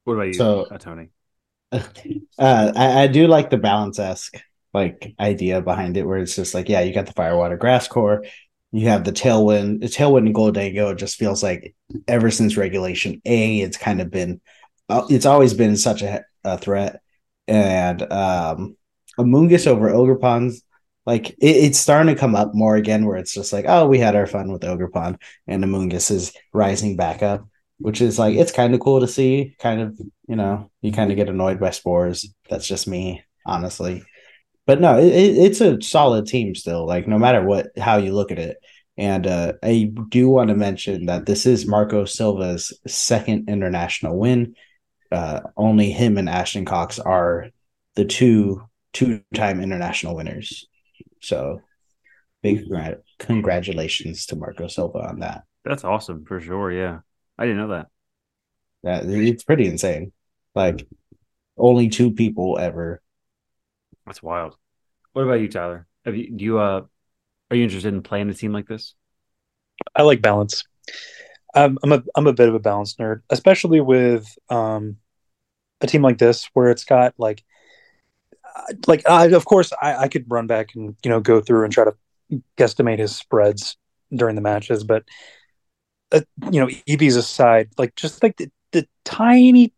What about you so, uh, tony? uh, I, I do like the balance esque like idea behind it where it's just like yeah you got the firewater grass core you have the tailwind. The tailwind in Gholdengo just feels like ever since regulation A, it's kind of been, uh, it's always been such a, a threat. And um, Amoonguss over Ogerpon's, like it, it's starting to come up more again, where it's just like, oh, we had our fun with Ogerpon, and Amoonguss is rising back up, which is like it's kind of cool to see. Kind of, you know, you kind of get annoyed by spores. That's just me, honestly but no, it, it's a solid team still. Like no matter what, how you look at it. And uh, I do want to mention that this is Marco Silva's second international win. Uh, only him and Ashton Cox are the two two-time international winners. So, big congratulations to Marco Silva on that. That's awesome for sure. Yeah, I didn't know that. Yeah, it's pretty insane. Like only two people ever that's wild. What about you, Tyler? Have you do you uh are you interested in playing a team like this? I like balance. I'm I'm a I'm a bit of a balance nerd, especially with um a team like this where it's got like like I, of course I, I could run back and you know go through and try to guesstimate his spreads during the matches, but uh, you know EV's aside, like just like the, the tiny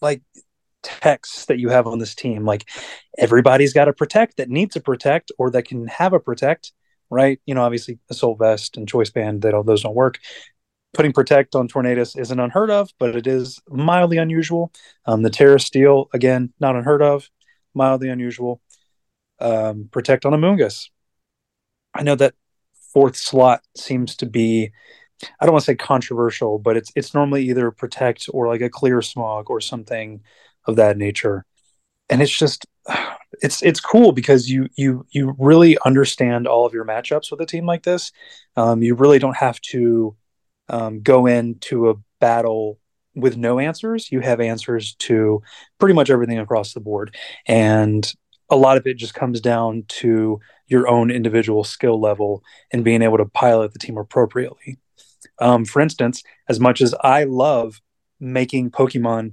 like texts that you have on this team. Like everybody's got to protect that needs to protect or that can have a protect, right? You know, obviously assault vest and choice band, that all those don't work. Putting protect on Tornadus isn't unheard of, but it is mildly unusual. Um, the Tera Steel, again, not unheard of, mildly unusual. Um, protect on Amoonguss. I know that fourth slot seems to be I don't want to say controversial, but it's it's normally either protect or like a clear smog or something of that nature. And it's just it's it's cool because you you you really understand all of your matchups with a team like this. Um, you really don't have to um, go into a battle with no answers. You have answers to pretty much everything across the board. And a lot of it just comes down to your own individual skill level and being able to pilot the team appropriately. Um, for instance as much as i love making pokemon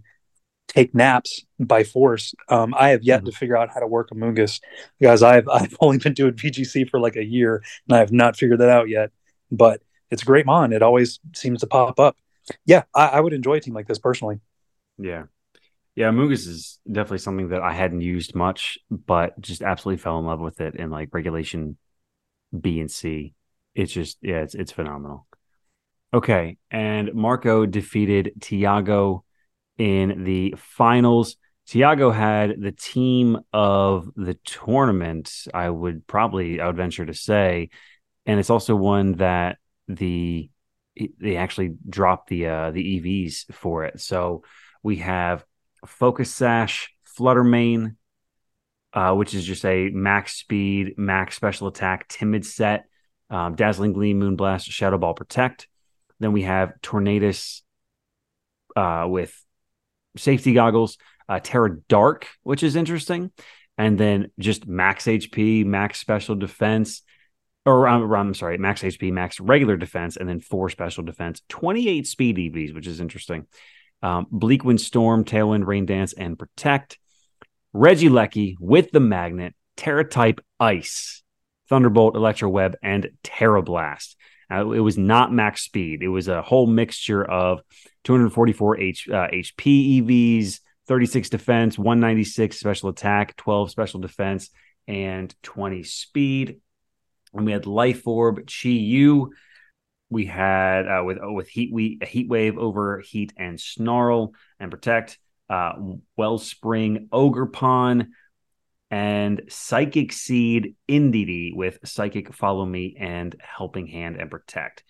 take naps by force. Um, I have yet mm-hmm. to figure out how to work Amoonguss, guys. I've I've only been doing VGC for like a year, and I have not figured that out yet. But it's a great mon. It always seems to pop up. Yeah, I, I would enjoy a team like this personally. Yeah, yeah. Amoonguss is definitely something that I hadn't used much, but just absolutely fell in love with it in like regulation B and C. It's just yeah, it's it's phenomenal. Okay, and Marco defeated Thiago in the finals. Thiago had the team of the tournament, I would probably I would venture to say. And it's also one that the they actually dropped the uh the EVs for it. So we have Focus Sash, Flutter Mane, uh, which is just a max speed, max special attack, timid set, um, Dazzling Gleam, Moonblast, Shadow Ball Protect. Then we have Tornadus uh, with safety goggles, uh, Tera Dark, which is interesting, and then just max HP, max special defense, or I'm, I'm sorry, max HP, max regular defense, and then four special defense, 28 speed EVs, which is interesting. um, Bleakwind Storm, Tailwind, Rain Dance, and Protect. Regieleki with the Magnet, Tera Type Ice, Thunderbolt, Electro Web, and Tera Blast. Uh, it was not max speed. It was a whole mixture of 244 H, uh, HP EVs, 36 defense, 196 special attack, 12 special defense, and 20 speed. And we had Life Orb, Chi Yu. We had uh, with with heat we heat wave over heat and snarl and protect. Uh, Wellspring, Ogerpon, and Psychic Seed Indeedee with Psychic Follow Me and Helping Hand and Protect.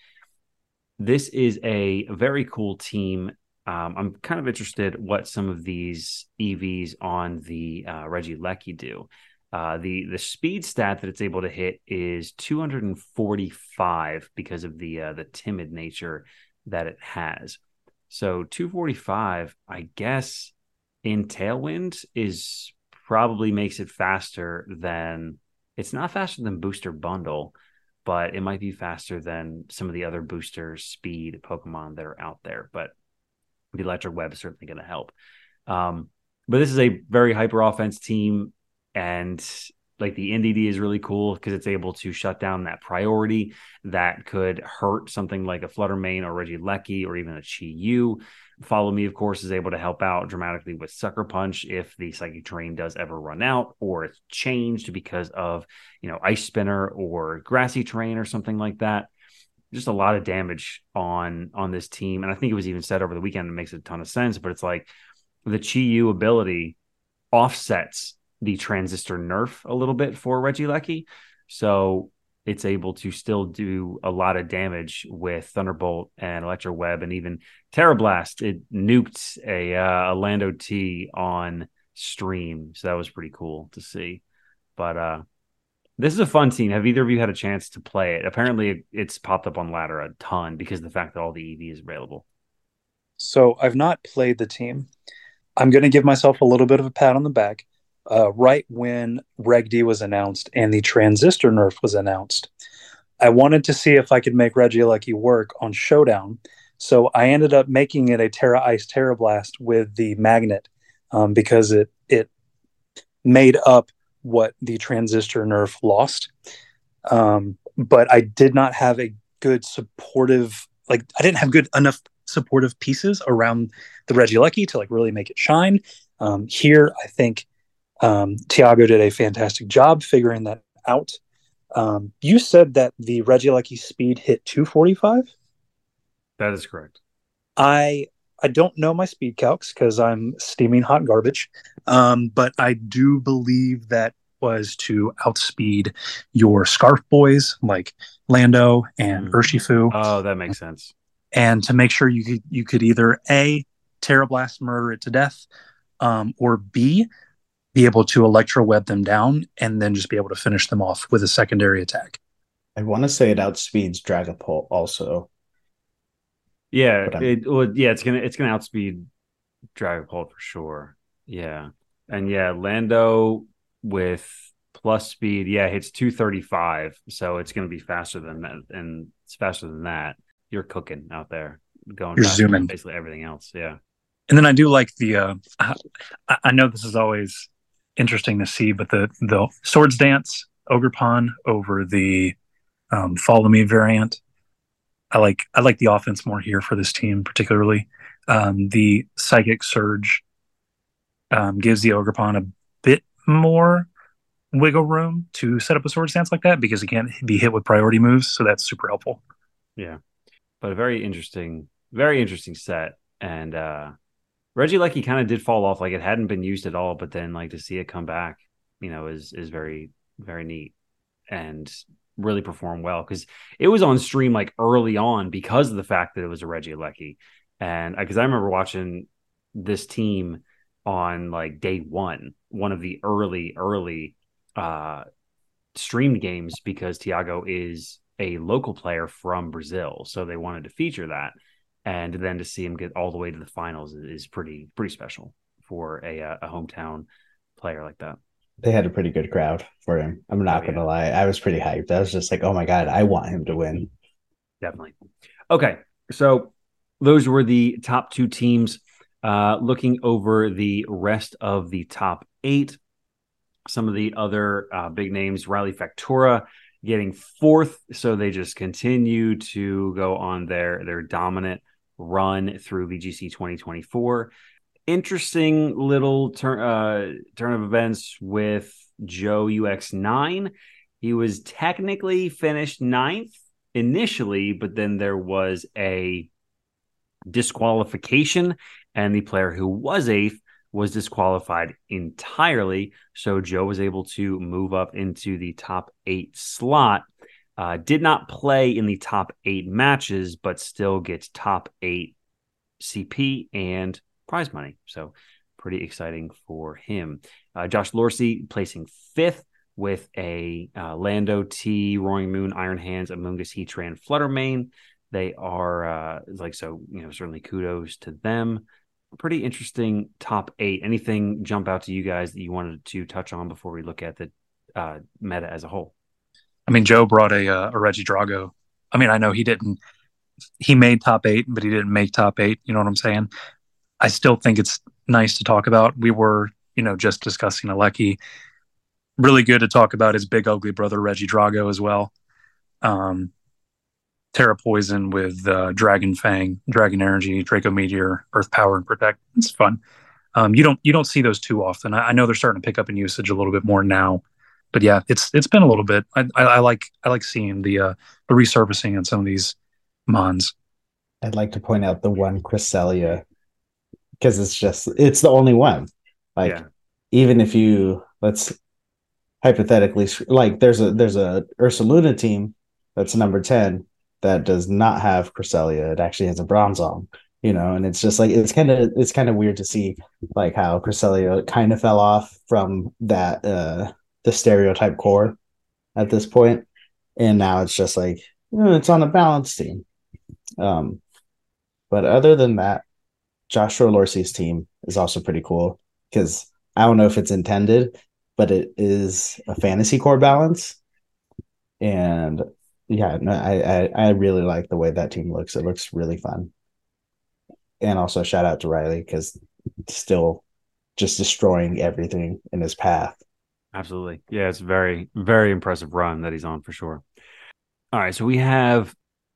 This is a very cool team. Um, I'm kind of interested what some of these EVs on the uh, Lecky do. Uh, the the speed stat that it's able to hit is 245 because of the uh, the timid nature that it has. So 245, I guess, in Tailwind is probably makes it faster than it's not faster than Booster Bundle, but it might be faster than some of the other booster speed Pokemon that are out there. But the Electric Web is certainly going to help. Um, but this is a very hyper offense team, and like the Indeedee is really cool because it's able to shut down that priority that could hurt something like a Fluttermane or Regieleki or even a Chi. Follow Me, of course, is able to help out dramatically with Sucker Punch if the Psychic Terrain does ever run out or it's changed because of, you know, Ice Spinner or Grassy Terrain or something like that. Just a lot of damage on on this team, and I think it was even said over the weekend. It makes a ton of sense, but it's like the Chi Yu ability offsets the transistor nerf a little bit for Regieleki. So it's able to still do a lot of damage with Thunderbolt and Electro Web and even Tera Blast. It nuked a, uh, a Lando T on stream. So that was pretty cool to see. But uh, this is a fun team. Have either of you had a chance to play it? Apparently, it's popped up on ladder a ton because of the fact that all the EV is available. So I've not played the team. I'm going to give myself a little bit of a pat on the back uh, right when Reg D was announced and the transistor nerf was announced. I wanted to see if I could make Regieleki work on Showdown. So I ended up making it a Tera Ice Tera Blast with the magnet um, because it it made up what the transistor nerf lost. Um, but I did not have a good supportive like I didn't have good enough supportive pieces around the Regieleki to like really make it shine. Um, here, I think um, Thiago did a fantastic job figuring that out. Um, you said that the Reggie Regieleki speed hit 245. That is correct. I I don't know my speed calcs because I'm steaming hot garbage, um, but I do believe that was to outspeed your Scarf Boys like Lando and mm. Urshifu. Oh, that makes sense. And to make sure you could you could either a Tera Blast murder it to death, um, or B be able to electro web them down and then just be able to finish them off with a secondary attack. I want to say it outspeeds Dragapult also. Yeah, it well, yeah, it's gonna it's gonna outspeed Dragapult for sure. Yeah, and yeah, Lando with plus speed, yeah, hits two thirty five, so it's gonna be faster than that, and it's faster than that. You're cooking out there, going. You're zooming basically everything else. Yeah, and then I do like the. uh I, I know this is always interesting to see. But the the swords dance Ogerpon over the um, follow me variant. I like I like the offense more here for this team, particularly. Um, the psychic surge um, gives the Ogerpon a bit more wiggle room to set up a swords dance like that because it can't be hit with priority moves. So that's super helpful. Yeah, but a very interesting, very interesting set, and uh, Regieleki kind of did fall off, like it hadn't been used at all, but then like to see it come back, you know, is is very very neat and really perform well because it was on stream like early on because of the fact that it was a Regieleki, and because I, I remember watching this team on like day one, one of the early early uh streamed games because Thiago is a local player from Brazil, so they wanted to feature that and then to see him get all the way to the finals is pretty pretty special for a uh, a hometown player like that. They had a pretty good crowd for him. I'm not oh, gonna yeah. lie, I was pretty hyped. I was just like, oh my god, I want him to win. Definitely. Okay, so those were the top two teams. Uh, looking over the rest of the top eight, some of the other uh, big names, Riley Factura getting fourth. So they just continue to go on their, their dominant run through VGC 2024. Interesting little turn, uh, turn of events with Joe UX9. He was technically finished ninth initially, but then there was a disqualification, and the player who was eighth was disqualified entirely. So Joe was able to move up into the top eight slot. Uh, did not play in the top eight matches, but still gets top eight CP and prize money. So pretty exciting for him. Uh, Josh Lorsey placing fifth with a uh, Lando T, Roaring Moon, Iron Hands, Amoonguss, Heatran, Fluttermane. They are uh, like so, you know, certainly kudos to them. Pretty interesting top eight. Anything jump out to you guys that you wanted to touch on before we look at the uh, meta as a whole? I mean, Joe brought a, uh, a Regidrago. I mean, I know he didn't. He made top eight, but he didn't make top eight. You know what I'm saying? I still think it's nice to talk about. We were, you know, just discussing Alecki really good to talk about his big ugly brother Regidrago as well. Um, Tera Poison with uh, Dragon Fang, Dragon Energy, Draco Meteor, Earth Power, and Protect. It's fun. Um, you don't you don't see those too often. I, I, know they're starting to pick up in usage a little bit more now, but yeah, it's it's been a little bit. I, I, I like I like seeing the uh, the resurfacing on some of these mons. I'd like to point out the one Cresselia because it's just it's the only one. Like yeah. even if you let's hypothetically like there's a there's a Ursaluna team that's number 10 that does not have Cresselia. It actually has a Bronzong, you know, and it's just like it's kind of it's kind of weird to see like how Cresselia kind of fell off from that uh the stereotype core at this. And now it's just like know, it's on a balanced team. Um but other than that, Joshua Lorsey's team is also pretty cool because I don't know if it's intended, but it is a fantasy core balance. And yeah, no, I, I, I really like the way that team looks. It looks really fun. And also shout out to Riley because still just destroying everything in his path. Absolutely. Yeah, it's very, very impressive run that he's on for sure. All right. So we have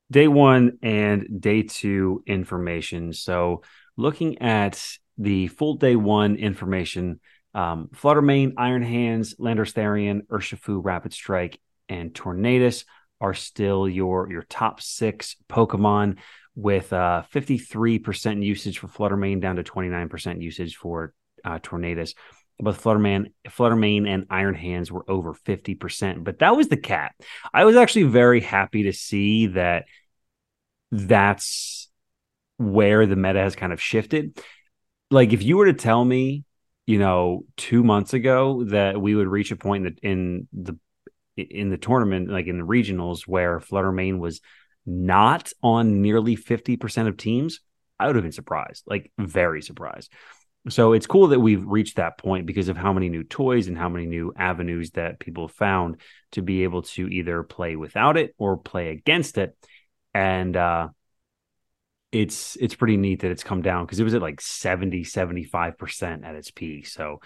day one and day two information. So looking at the full day one information, um, Fluttermane, Iron Hands, Landorus Therian, Urshifu, Rapid Strike, and Tornadus are still your your top six Pokemon with uh, 53% usage for Fluttermane down to 29% usage for uh, Tornadus. Both Flutterman, Fluttermane and Iron Hands were over 50%, but that was the cat. I was actually very happy to see that that's where the meta has kind of shifted. Like if you were to tell me you know, two months ago that we would reach a point in the, in the in the tournament, like in the regionals, where Fluttermane was not on nearly 50% of teams, I would have been surprised, like very surprised. So it's cool that we've reached that point because of how many new toys and how many new avenues that people found to be able to either play without it or play against it. And uh, it's it's pretty neat that it's come down because it was at like 70 75% at its peak. So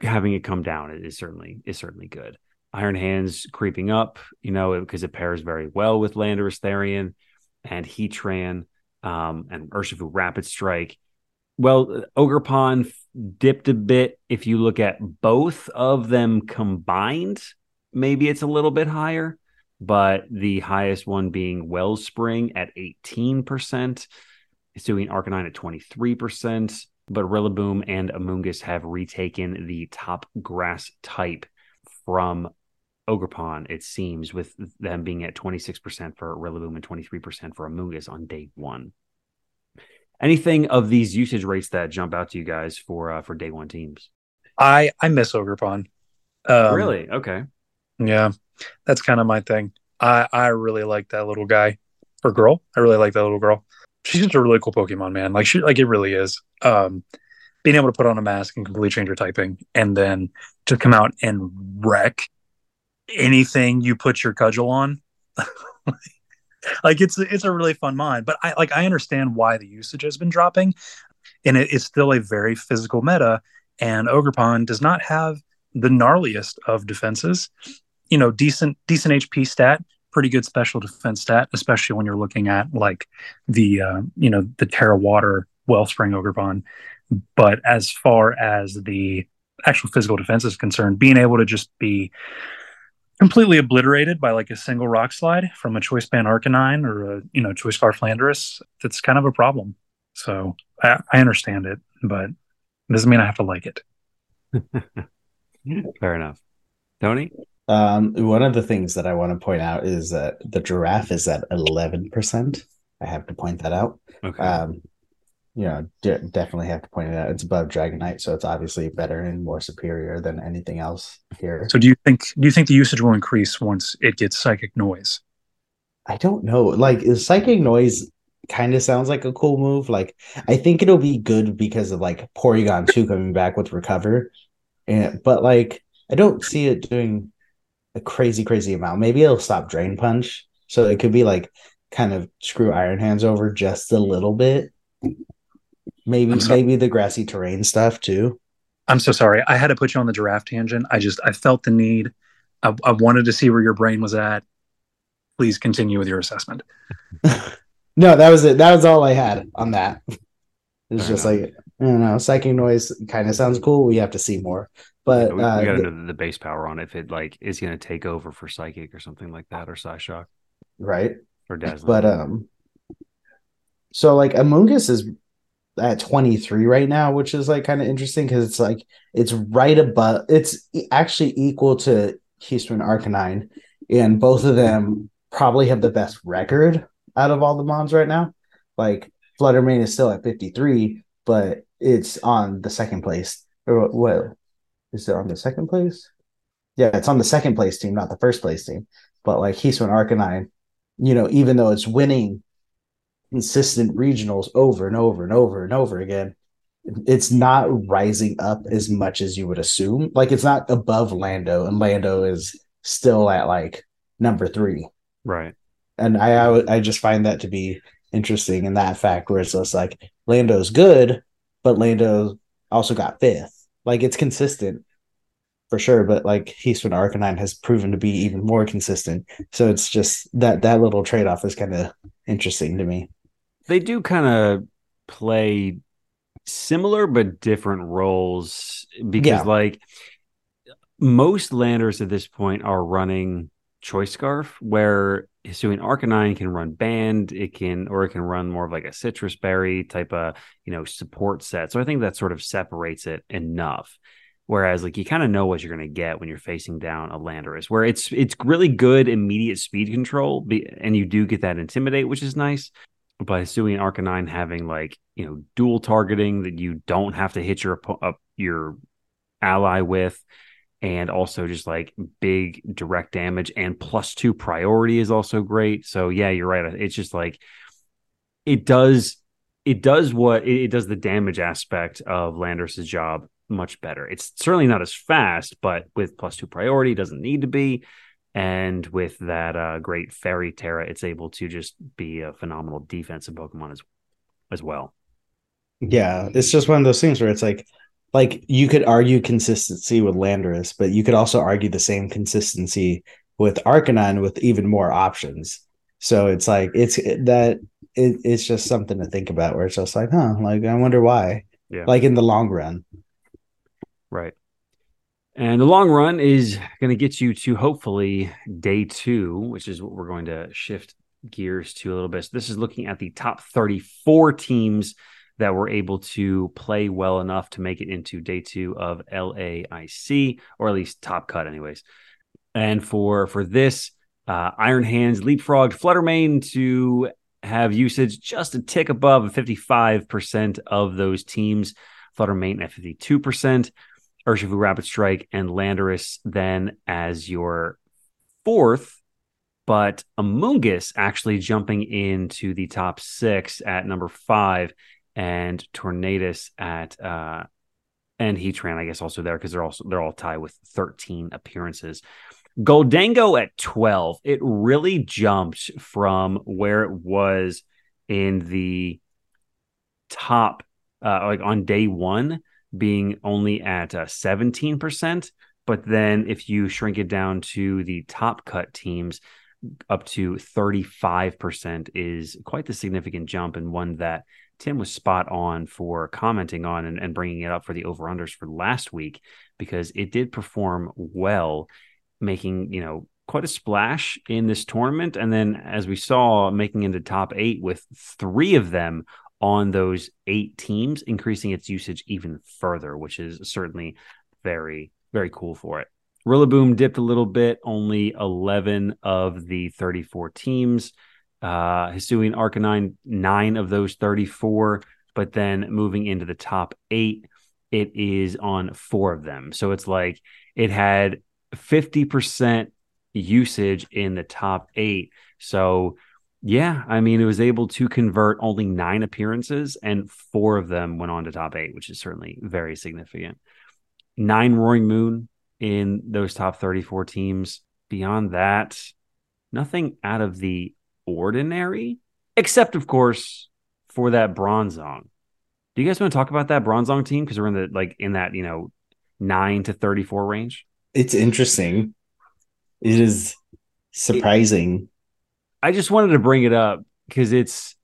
having it come down is certainly is certainly good. Iron hands creeping up you know because it, it, pairs very well with landorus therian and heatran um, and urshifu rapid strike well Ogerpon dipped a bit if you look at both of them combined maybe it's a little bit higher but the highest one being Wellspring at 18%. It's doing Arcanine at 23%, but Rillaboom and Amoonguss have retaken the top grass type from Ogerpon, it seems, with them being at 26% for Rillaboom and 23% for Amoonguss on day one. Anything of these usage rates that jump out to you guys for uh, for day one teams? I I miss Ogerpon. Um, really? Okay. Yeah, that's kind of my thing. I I really like that little guy or girl. I really like that little girl. She's just a really cool Pokemon, man. Like she like it really is. Um, being able to put on a mask and completely change your typing, and then to come out and wreck anything you put your cudgel on. like it's it's a really fun mod, but I like I understand why the usage has been dropping, and it's still a very physical meta. And Ogerpon does not have the gnarliest of defenses. You know, decent decent HP stat, pretty good special defense stat, especially when you're looking at like the uh, you know the tera Water Wellspring Ogerpon. But as far as the actual physical defense is concerned, being able to just be completely obliterated by like a single rock slide from a choice band Arcanine or a you know choice scarf Landorus, that's kind of a problem. So I, I understand it, but it doesn't mean I have to like it. Fair enough. Tony? Um, one of the things that I want to point out is that the giraffe is at 11%. I have to point that out. Okay. Um, you know, de- definitely have to point it out. It's above Dragonite, so it's obviously better and more superior than anything else here. So do you think do you think the usage will increase once it gets psychic noise? I don't know. Like, is psychic noise kind of sounds like a cool move. Like, I think it'll be good because of like Porygon 2 coming back with recover. And but like I don't see it doing a crazy, crazy amount. Maybe it'll stop drain punch. So it could be like kind of screw Iron Hands over just a little bit. Maybe I'm maybe the grassy terrain stuff too. I'm so sorry. I had to put you on the giraffe tangent. I just I felt the need. I, I wanted to see where your brain was at. Please continue with your assessment. No, that was it. That was all I had on that. It's Fair just enough. like I don't know. Psychic noise kind of sounds cool. We have to see more. But we, we uh, got to th- know the base power on it, if it like is going to take over for psychic or something like that, or Psyshock right. or Dazzling. But um, so like Amoonguss is at 23 right now, which is like kind of interesting because it's like it's right above. It's actually equal to Keystone Arcanine, and both of them probably have the best record out of all the mons right now. Like Fluttermane is still at 53, but it's on the second place. Or what is it on the second place? Yeah, it's on the second place team, not the first place team. But like Keystone Arcanine, you know, even though it's winning consistent regionals over and over and over and over again, it's not rising up as much as you would assume. Like it's not above Lando, and Lando is still at like number three. right. And I I, I just find that to be interesting in that fact where it's just like Lando's good, but Lando also got fifth. Like it's consistent for sure, but like Keystone Arcanine has proven to be even more consistent. So it's just that that little trade off is kind of interesting to me. They do kind of play similar but different roles because, Yeah. like, most landers at this point are running Choice Scarf, where Hisuian Arcanine can run Band, it can, or it can run more of like a Citrus Berry type of, you know, support set. So I think that sort of separates it enough. Whereas, like, you kind of know what you're going to get when you're facing down a Landorus, where it's it's really good immediate speed control, be, and you do get that intimidate, which is nice. But Hisuian Arcanine having like you know dual targeting that you don't have to hit your your ally with, and also just like big direct damage and plus two priority is also great. So yeah, you're right. It's just like it does it does what it, does the damage aspect of Landorus's job much better. It's certainly not as fast, but with plus two priority, doesn't need to be. And with that uh, great fairy Tera, it's able to just be a phenomenal defensive Pokemon as as well. Yeah, it's just one of those things where it's like, like you could argue consistency with Landorus, but you could also argue the same consistency with Arcanine with even more options. So it's like it's that it, it's just something to think about. Where it's just like, huh, like I wonder why. Yeah. Like in the long run. Right. And the long run is going to get you to hopefully day two, which is what we're going to shift gears to a little bit. So this is looking at the top 34 teams that were able to play well enough to make it into day two of LAIC, or at least top cut, anyways. And for for this, uh, Iron Hands leapfrogged Fluttermane to have usage just a tick above 55% of those teams. Fluttermane at 52%. Urshifu Rapid Strike and Landorus then as your fourth, but Amoonguss actually jumping into the top six at number five, and Tornadus at uh and Heatran, I guess, also there because they're also they're all tied with 13 appearances. Gholdengo at 12. It really jumped from where it was in the top, uh, like on day one, being only at uh, 17%. But then if you shrink it down to the top cut teams, up to 35% is quite the significant jump and one that Tim was spot on for commenting on and, and bringing it up for the over unders for last week because it did perform well, making, you know, quite a splash in this tournament. And then, as we saw, making into top eight with three of them on those eight teams, increasing its usage even further, which is certainly very, very cool for it. Rillaboom dipped a little bit, only 11 of the 34 teams. Uh, Hisuian Arcanine, nine of those 34. But then moving into the top eight, it is on four of them. So it's like it had 50% usage in the top eight. So, yeah, I mean, it was able to convert only nine appearances, and four of them went on to top eight, which is certainly very significant. Nine Roaring Moon in those top 34 teams. Beyond that, nothing out of the ordinary, except, of course, for that Bronzong. Do you guys want to talk about that Bronzong team? Because we're in the like in that, you know, nine to 34 range. It's interesting. It is surprising. I just wanted to bring it up because it's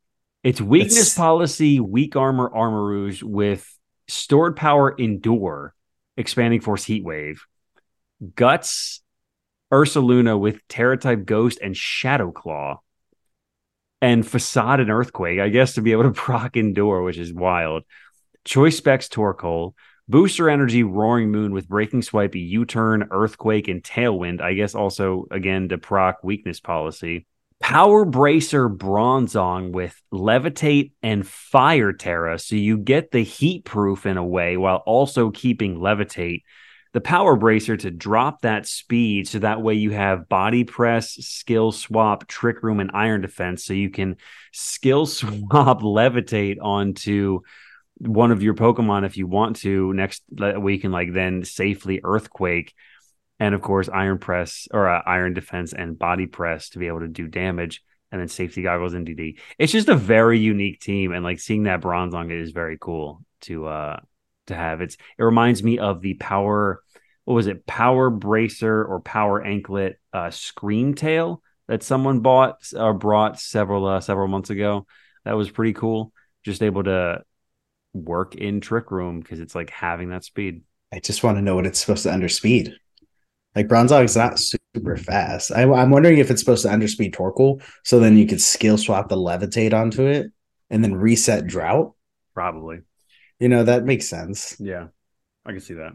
it's weakness It's- policy, weak armor, Armarouge with stored power endure, expanding force heat wave, guts, Ursaluna with Tera type ghost and Shadow Claw, and facade and earthquake. I guess to be able to proc endure, which is wild. Choice specs Torkoal, booster energy roaring moon with breaking swipe, U turn, earthquake, and tailwind. I guess also again to proc weakness policy. Power Bracer Bronzong with Levitate and Fire Tera. So you get the heat proof in a way while also keeping Levitate. The Power Bracer to drop that speed so that way you have Body Press, Skill Swap, Trick Room, and Iron Defense. So you can skill swap Levitate onto one of your Pokemon if you want to. Next week and like then safely Earthquake and of course iron press or uh, iron defense and body press to be able to do damage and then safety goggles and dd it's just a very unique team and like seeing that Bronzong it is very cool to uh to have. It's it reminds me of the power what was it? Power bracer or power anklet uh scream tail that someone bought or brought several uh, several months ago. That was pretty cool. Just able to work in trick room because it's like having that speed. I just want to know what it's supposed to underspeed. Like Bronzong's not super fast. I, I'm wondering if it's supposed to underspeed Torkoal, so then you could skill swap the levitate onto it and then reset drought. probably You know that makes sense. Yeah, I can see that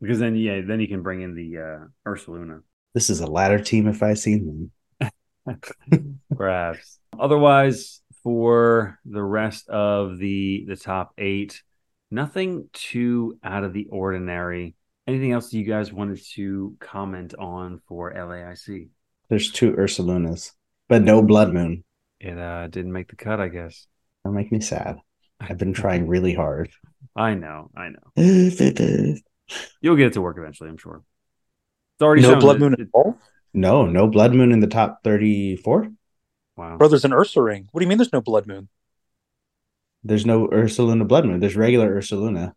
because then yeah, then you can bring in the uh, Ursaluna, This is a ladder team if I seen them. perhaps. Otherwise, for the rest of the the top eight, nothing too out of the ordinary. Anything else you guys wanted to comment on for LAIC? There's two Ursalunas, but no Blood Moon. It uh, didn't make the cut, I guess. That make me sad. I've been trying really hard. I know, I know. You'll get it to work eventually, I'm sure. It's already No blood moon it- at all. no no Blood Moon in the top 34. Wow. Bro, there's an Ursaring. What do you mean there's no blood moon? There's no Ursaluna Blood Moon. There's regular Ursaluna.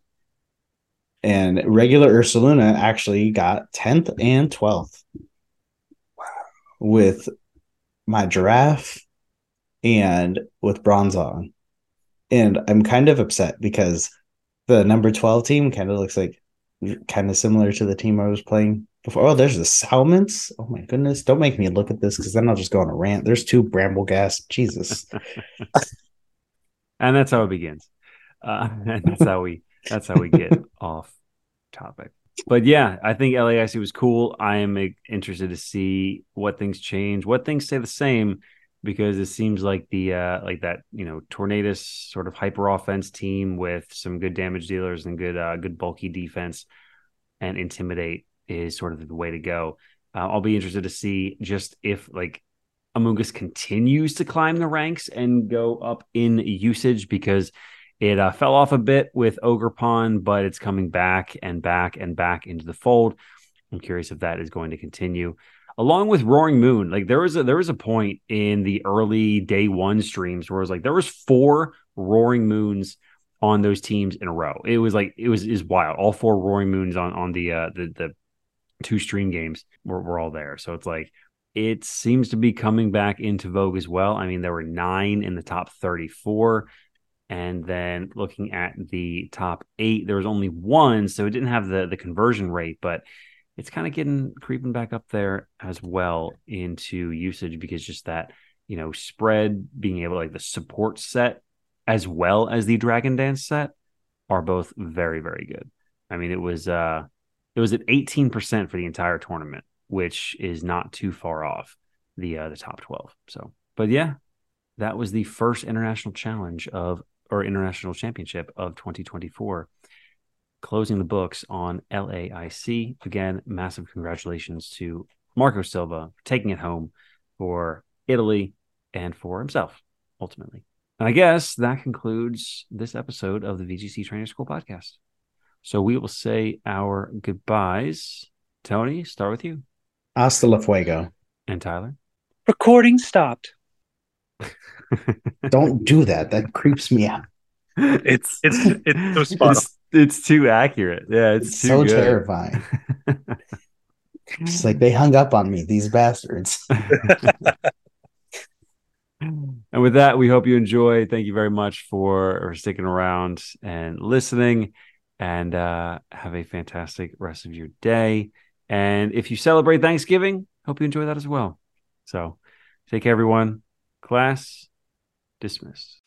And regular Ursaluna actually got 10th and 12th. Wow. With my giraffe and with Bronzong. And I'm kind of upset because the number 12 team kind of looks like kind of similar to the team I was playing before. Oh, there's the Salmons. Oh my goodness. Don't make me look at this because then I'll just go on a rant. There's two Brambleghast. Jesus. and that's how it begins. Uh, and that's how we that's how we get off topic. But yeah, I think LAIC was cool. I am interested to see what things change, what things stay the same, because it seems like the uh like that you know Tornadus sort of hyper offense team with some good damage dealers and good uh good bulky defense and intimidate is sort of the way to go. Uh, I'll be interested to see just if like Amogus continues to climb the ranks and go up in usage because it uh, fell off a bit with Ogerpon, but it's coming back and back and back into the fold. I'm curious if that is going to continue. Along with Roaring Moon, like there was a there was a point in the early day one streams where it was like there was four Roaring Moons on those teams in a row. It was like it was is wild. All four Roaring Moons on on the uh the the two stream games were, were all there. So it's like it seems to be coming back into vogue as well. I mean, there were nine in the top 34. And then looking at the top eight, there was only one. So it didn't have the, the conversion rate, but it's kind of getting creeping back up there as well into usage because just that, you know, spread being able like the support set as well as the Dragon Dance set are both very, very good. I mean, it was uh it was at 18% for the entire tournament, which is not too far off the uh, the top 12. So, but yeah, that was the first international challenge of or international championship of 2024 closing the books on LAIC. Again, massive congratulations to Marco Silva for taking it home for Italy and for himself ultimately. And I guess that concludes this episode of the VGC Trainer School podcast. So we will say our goodbyes. Tony, start with you. Hasta la fuego. And Tyler. Recording stopped. Don't do that. That creeps me out. It's it's it's so spot it's, it's too accurate. Yeah, it's, It's so good. terrifying. It's like they hung up on me, these bastards. and with that, we hope you enjoy. Thank you very much for, for sticking around and listening. And uh, have a fantastic rest of your day. And if you celebrate Thanksgiving, hope you enjoy that as well. So take care, everyone. Class dismissed.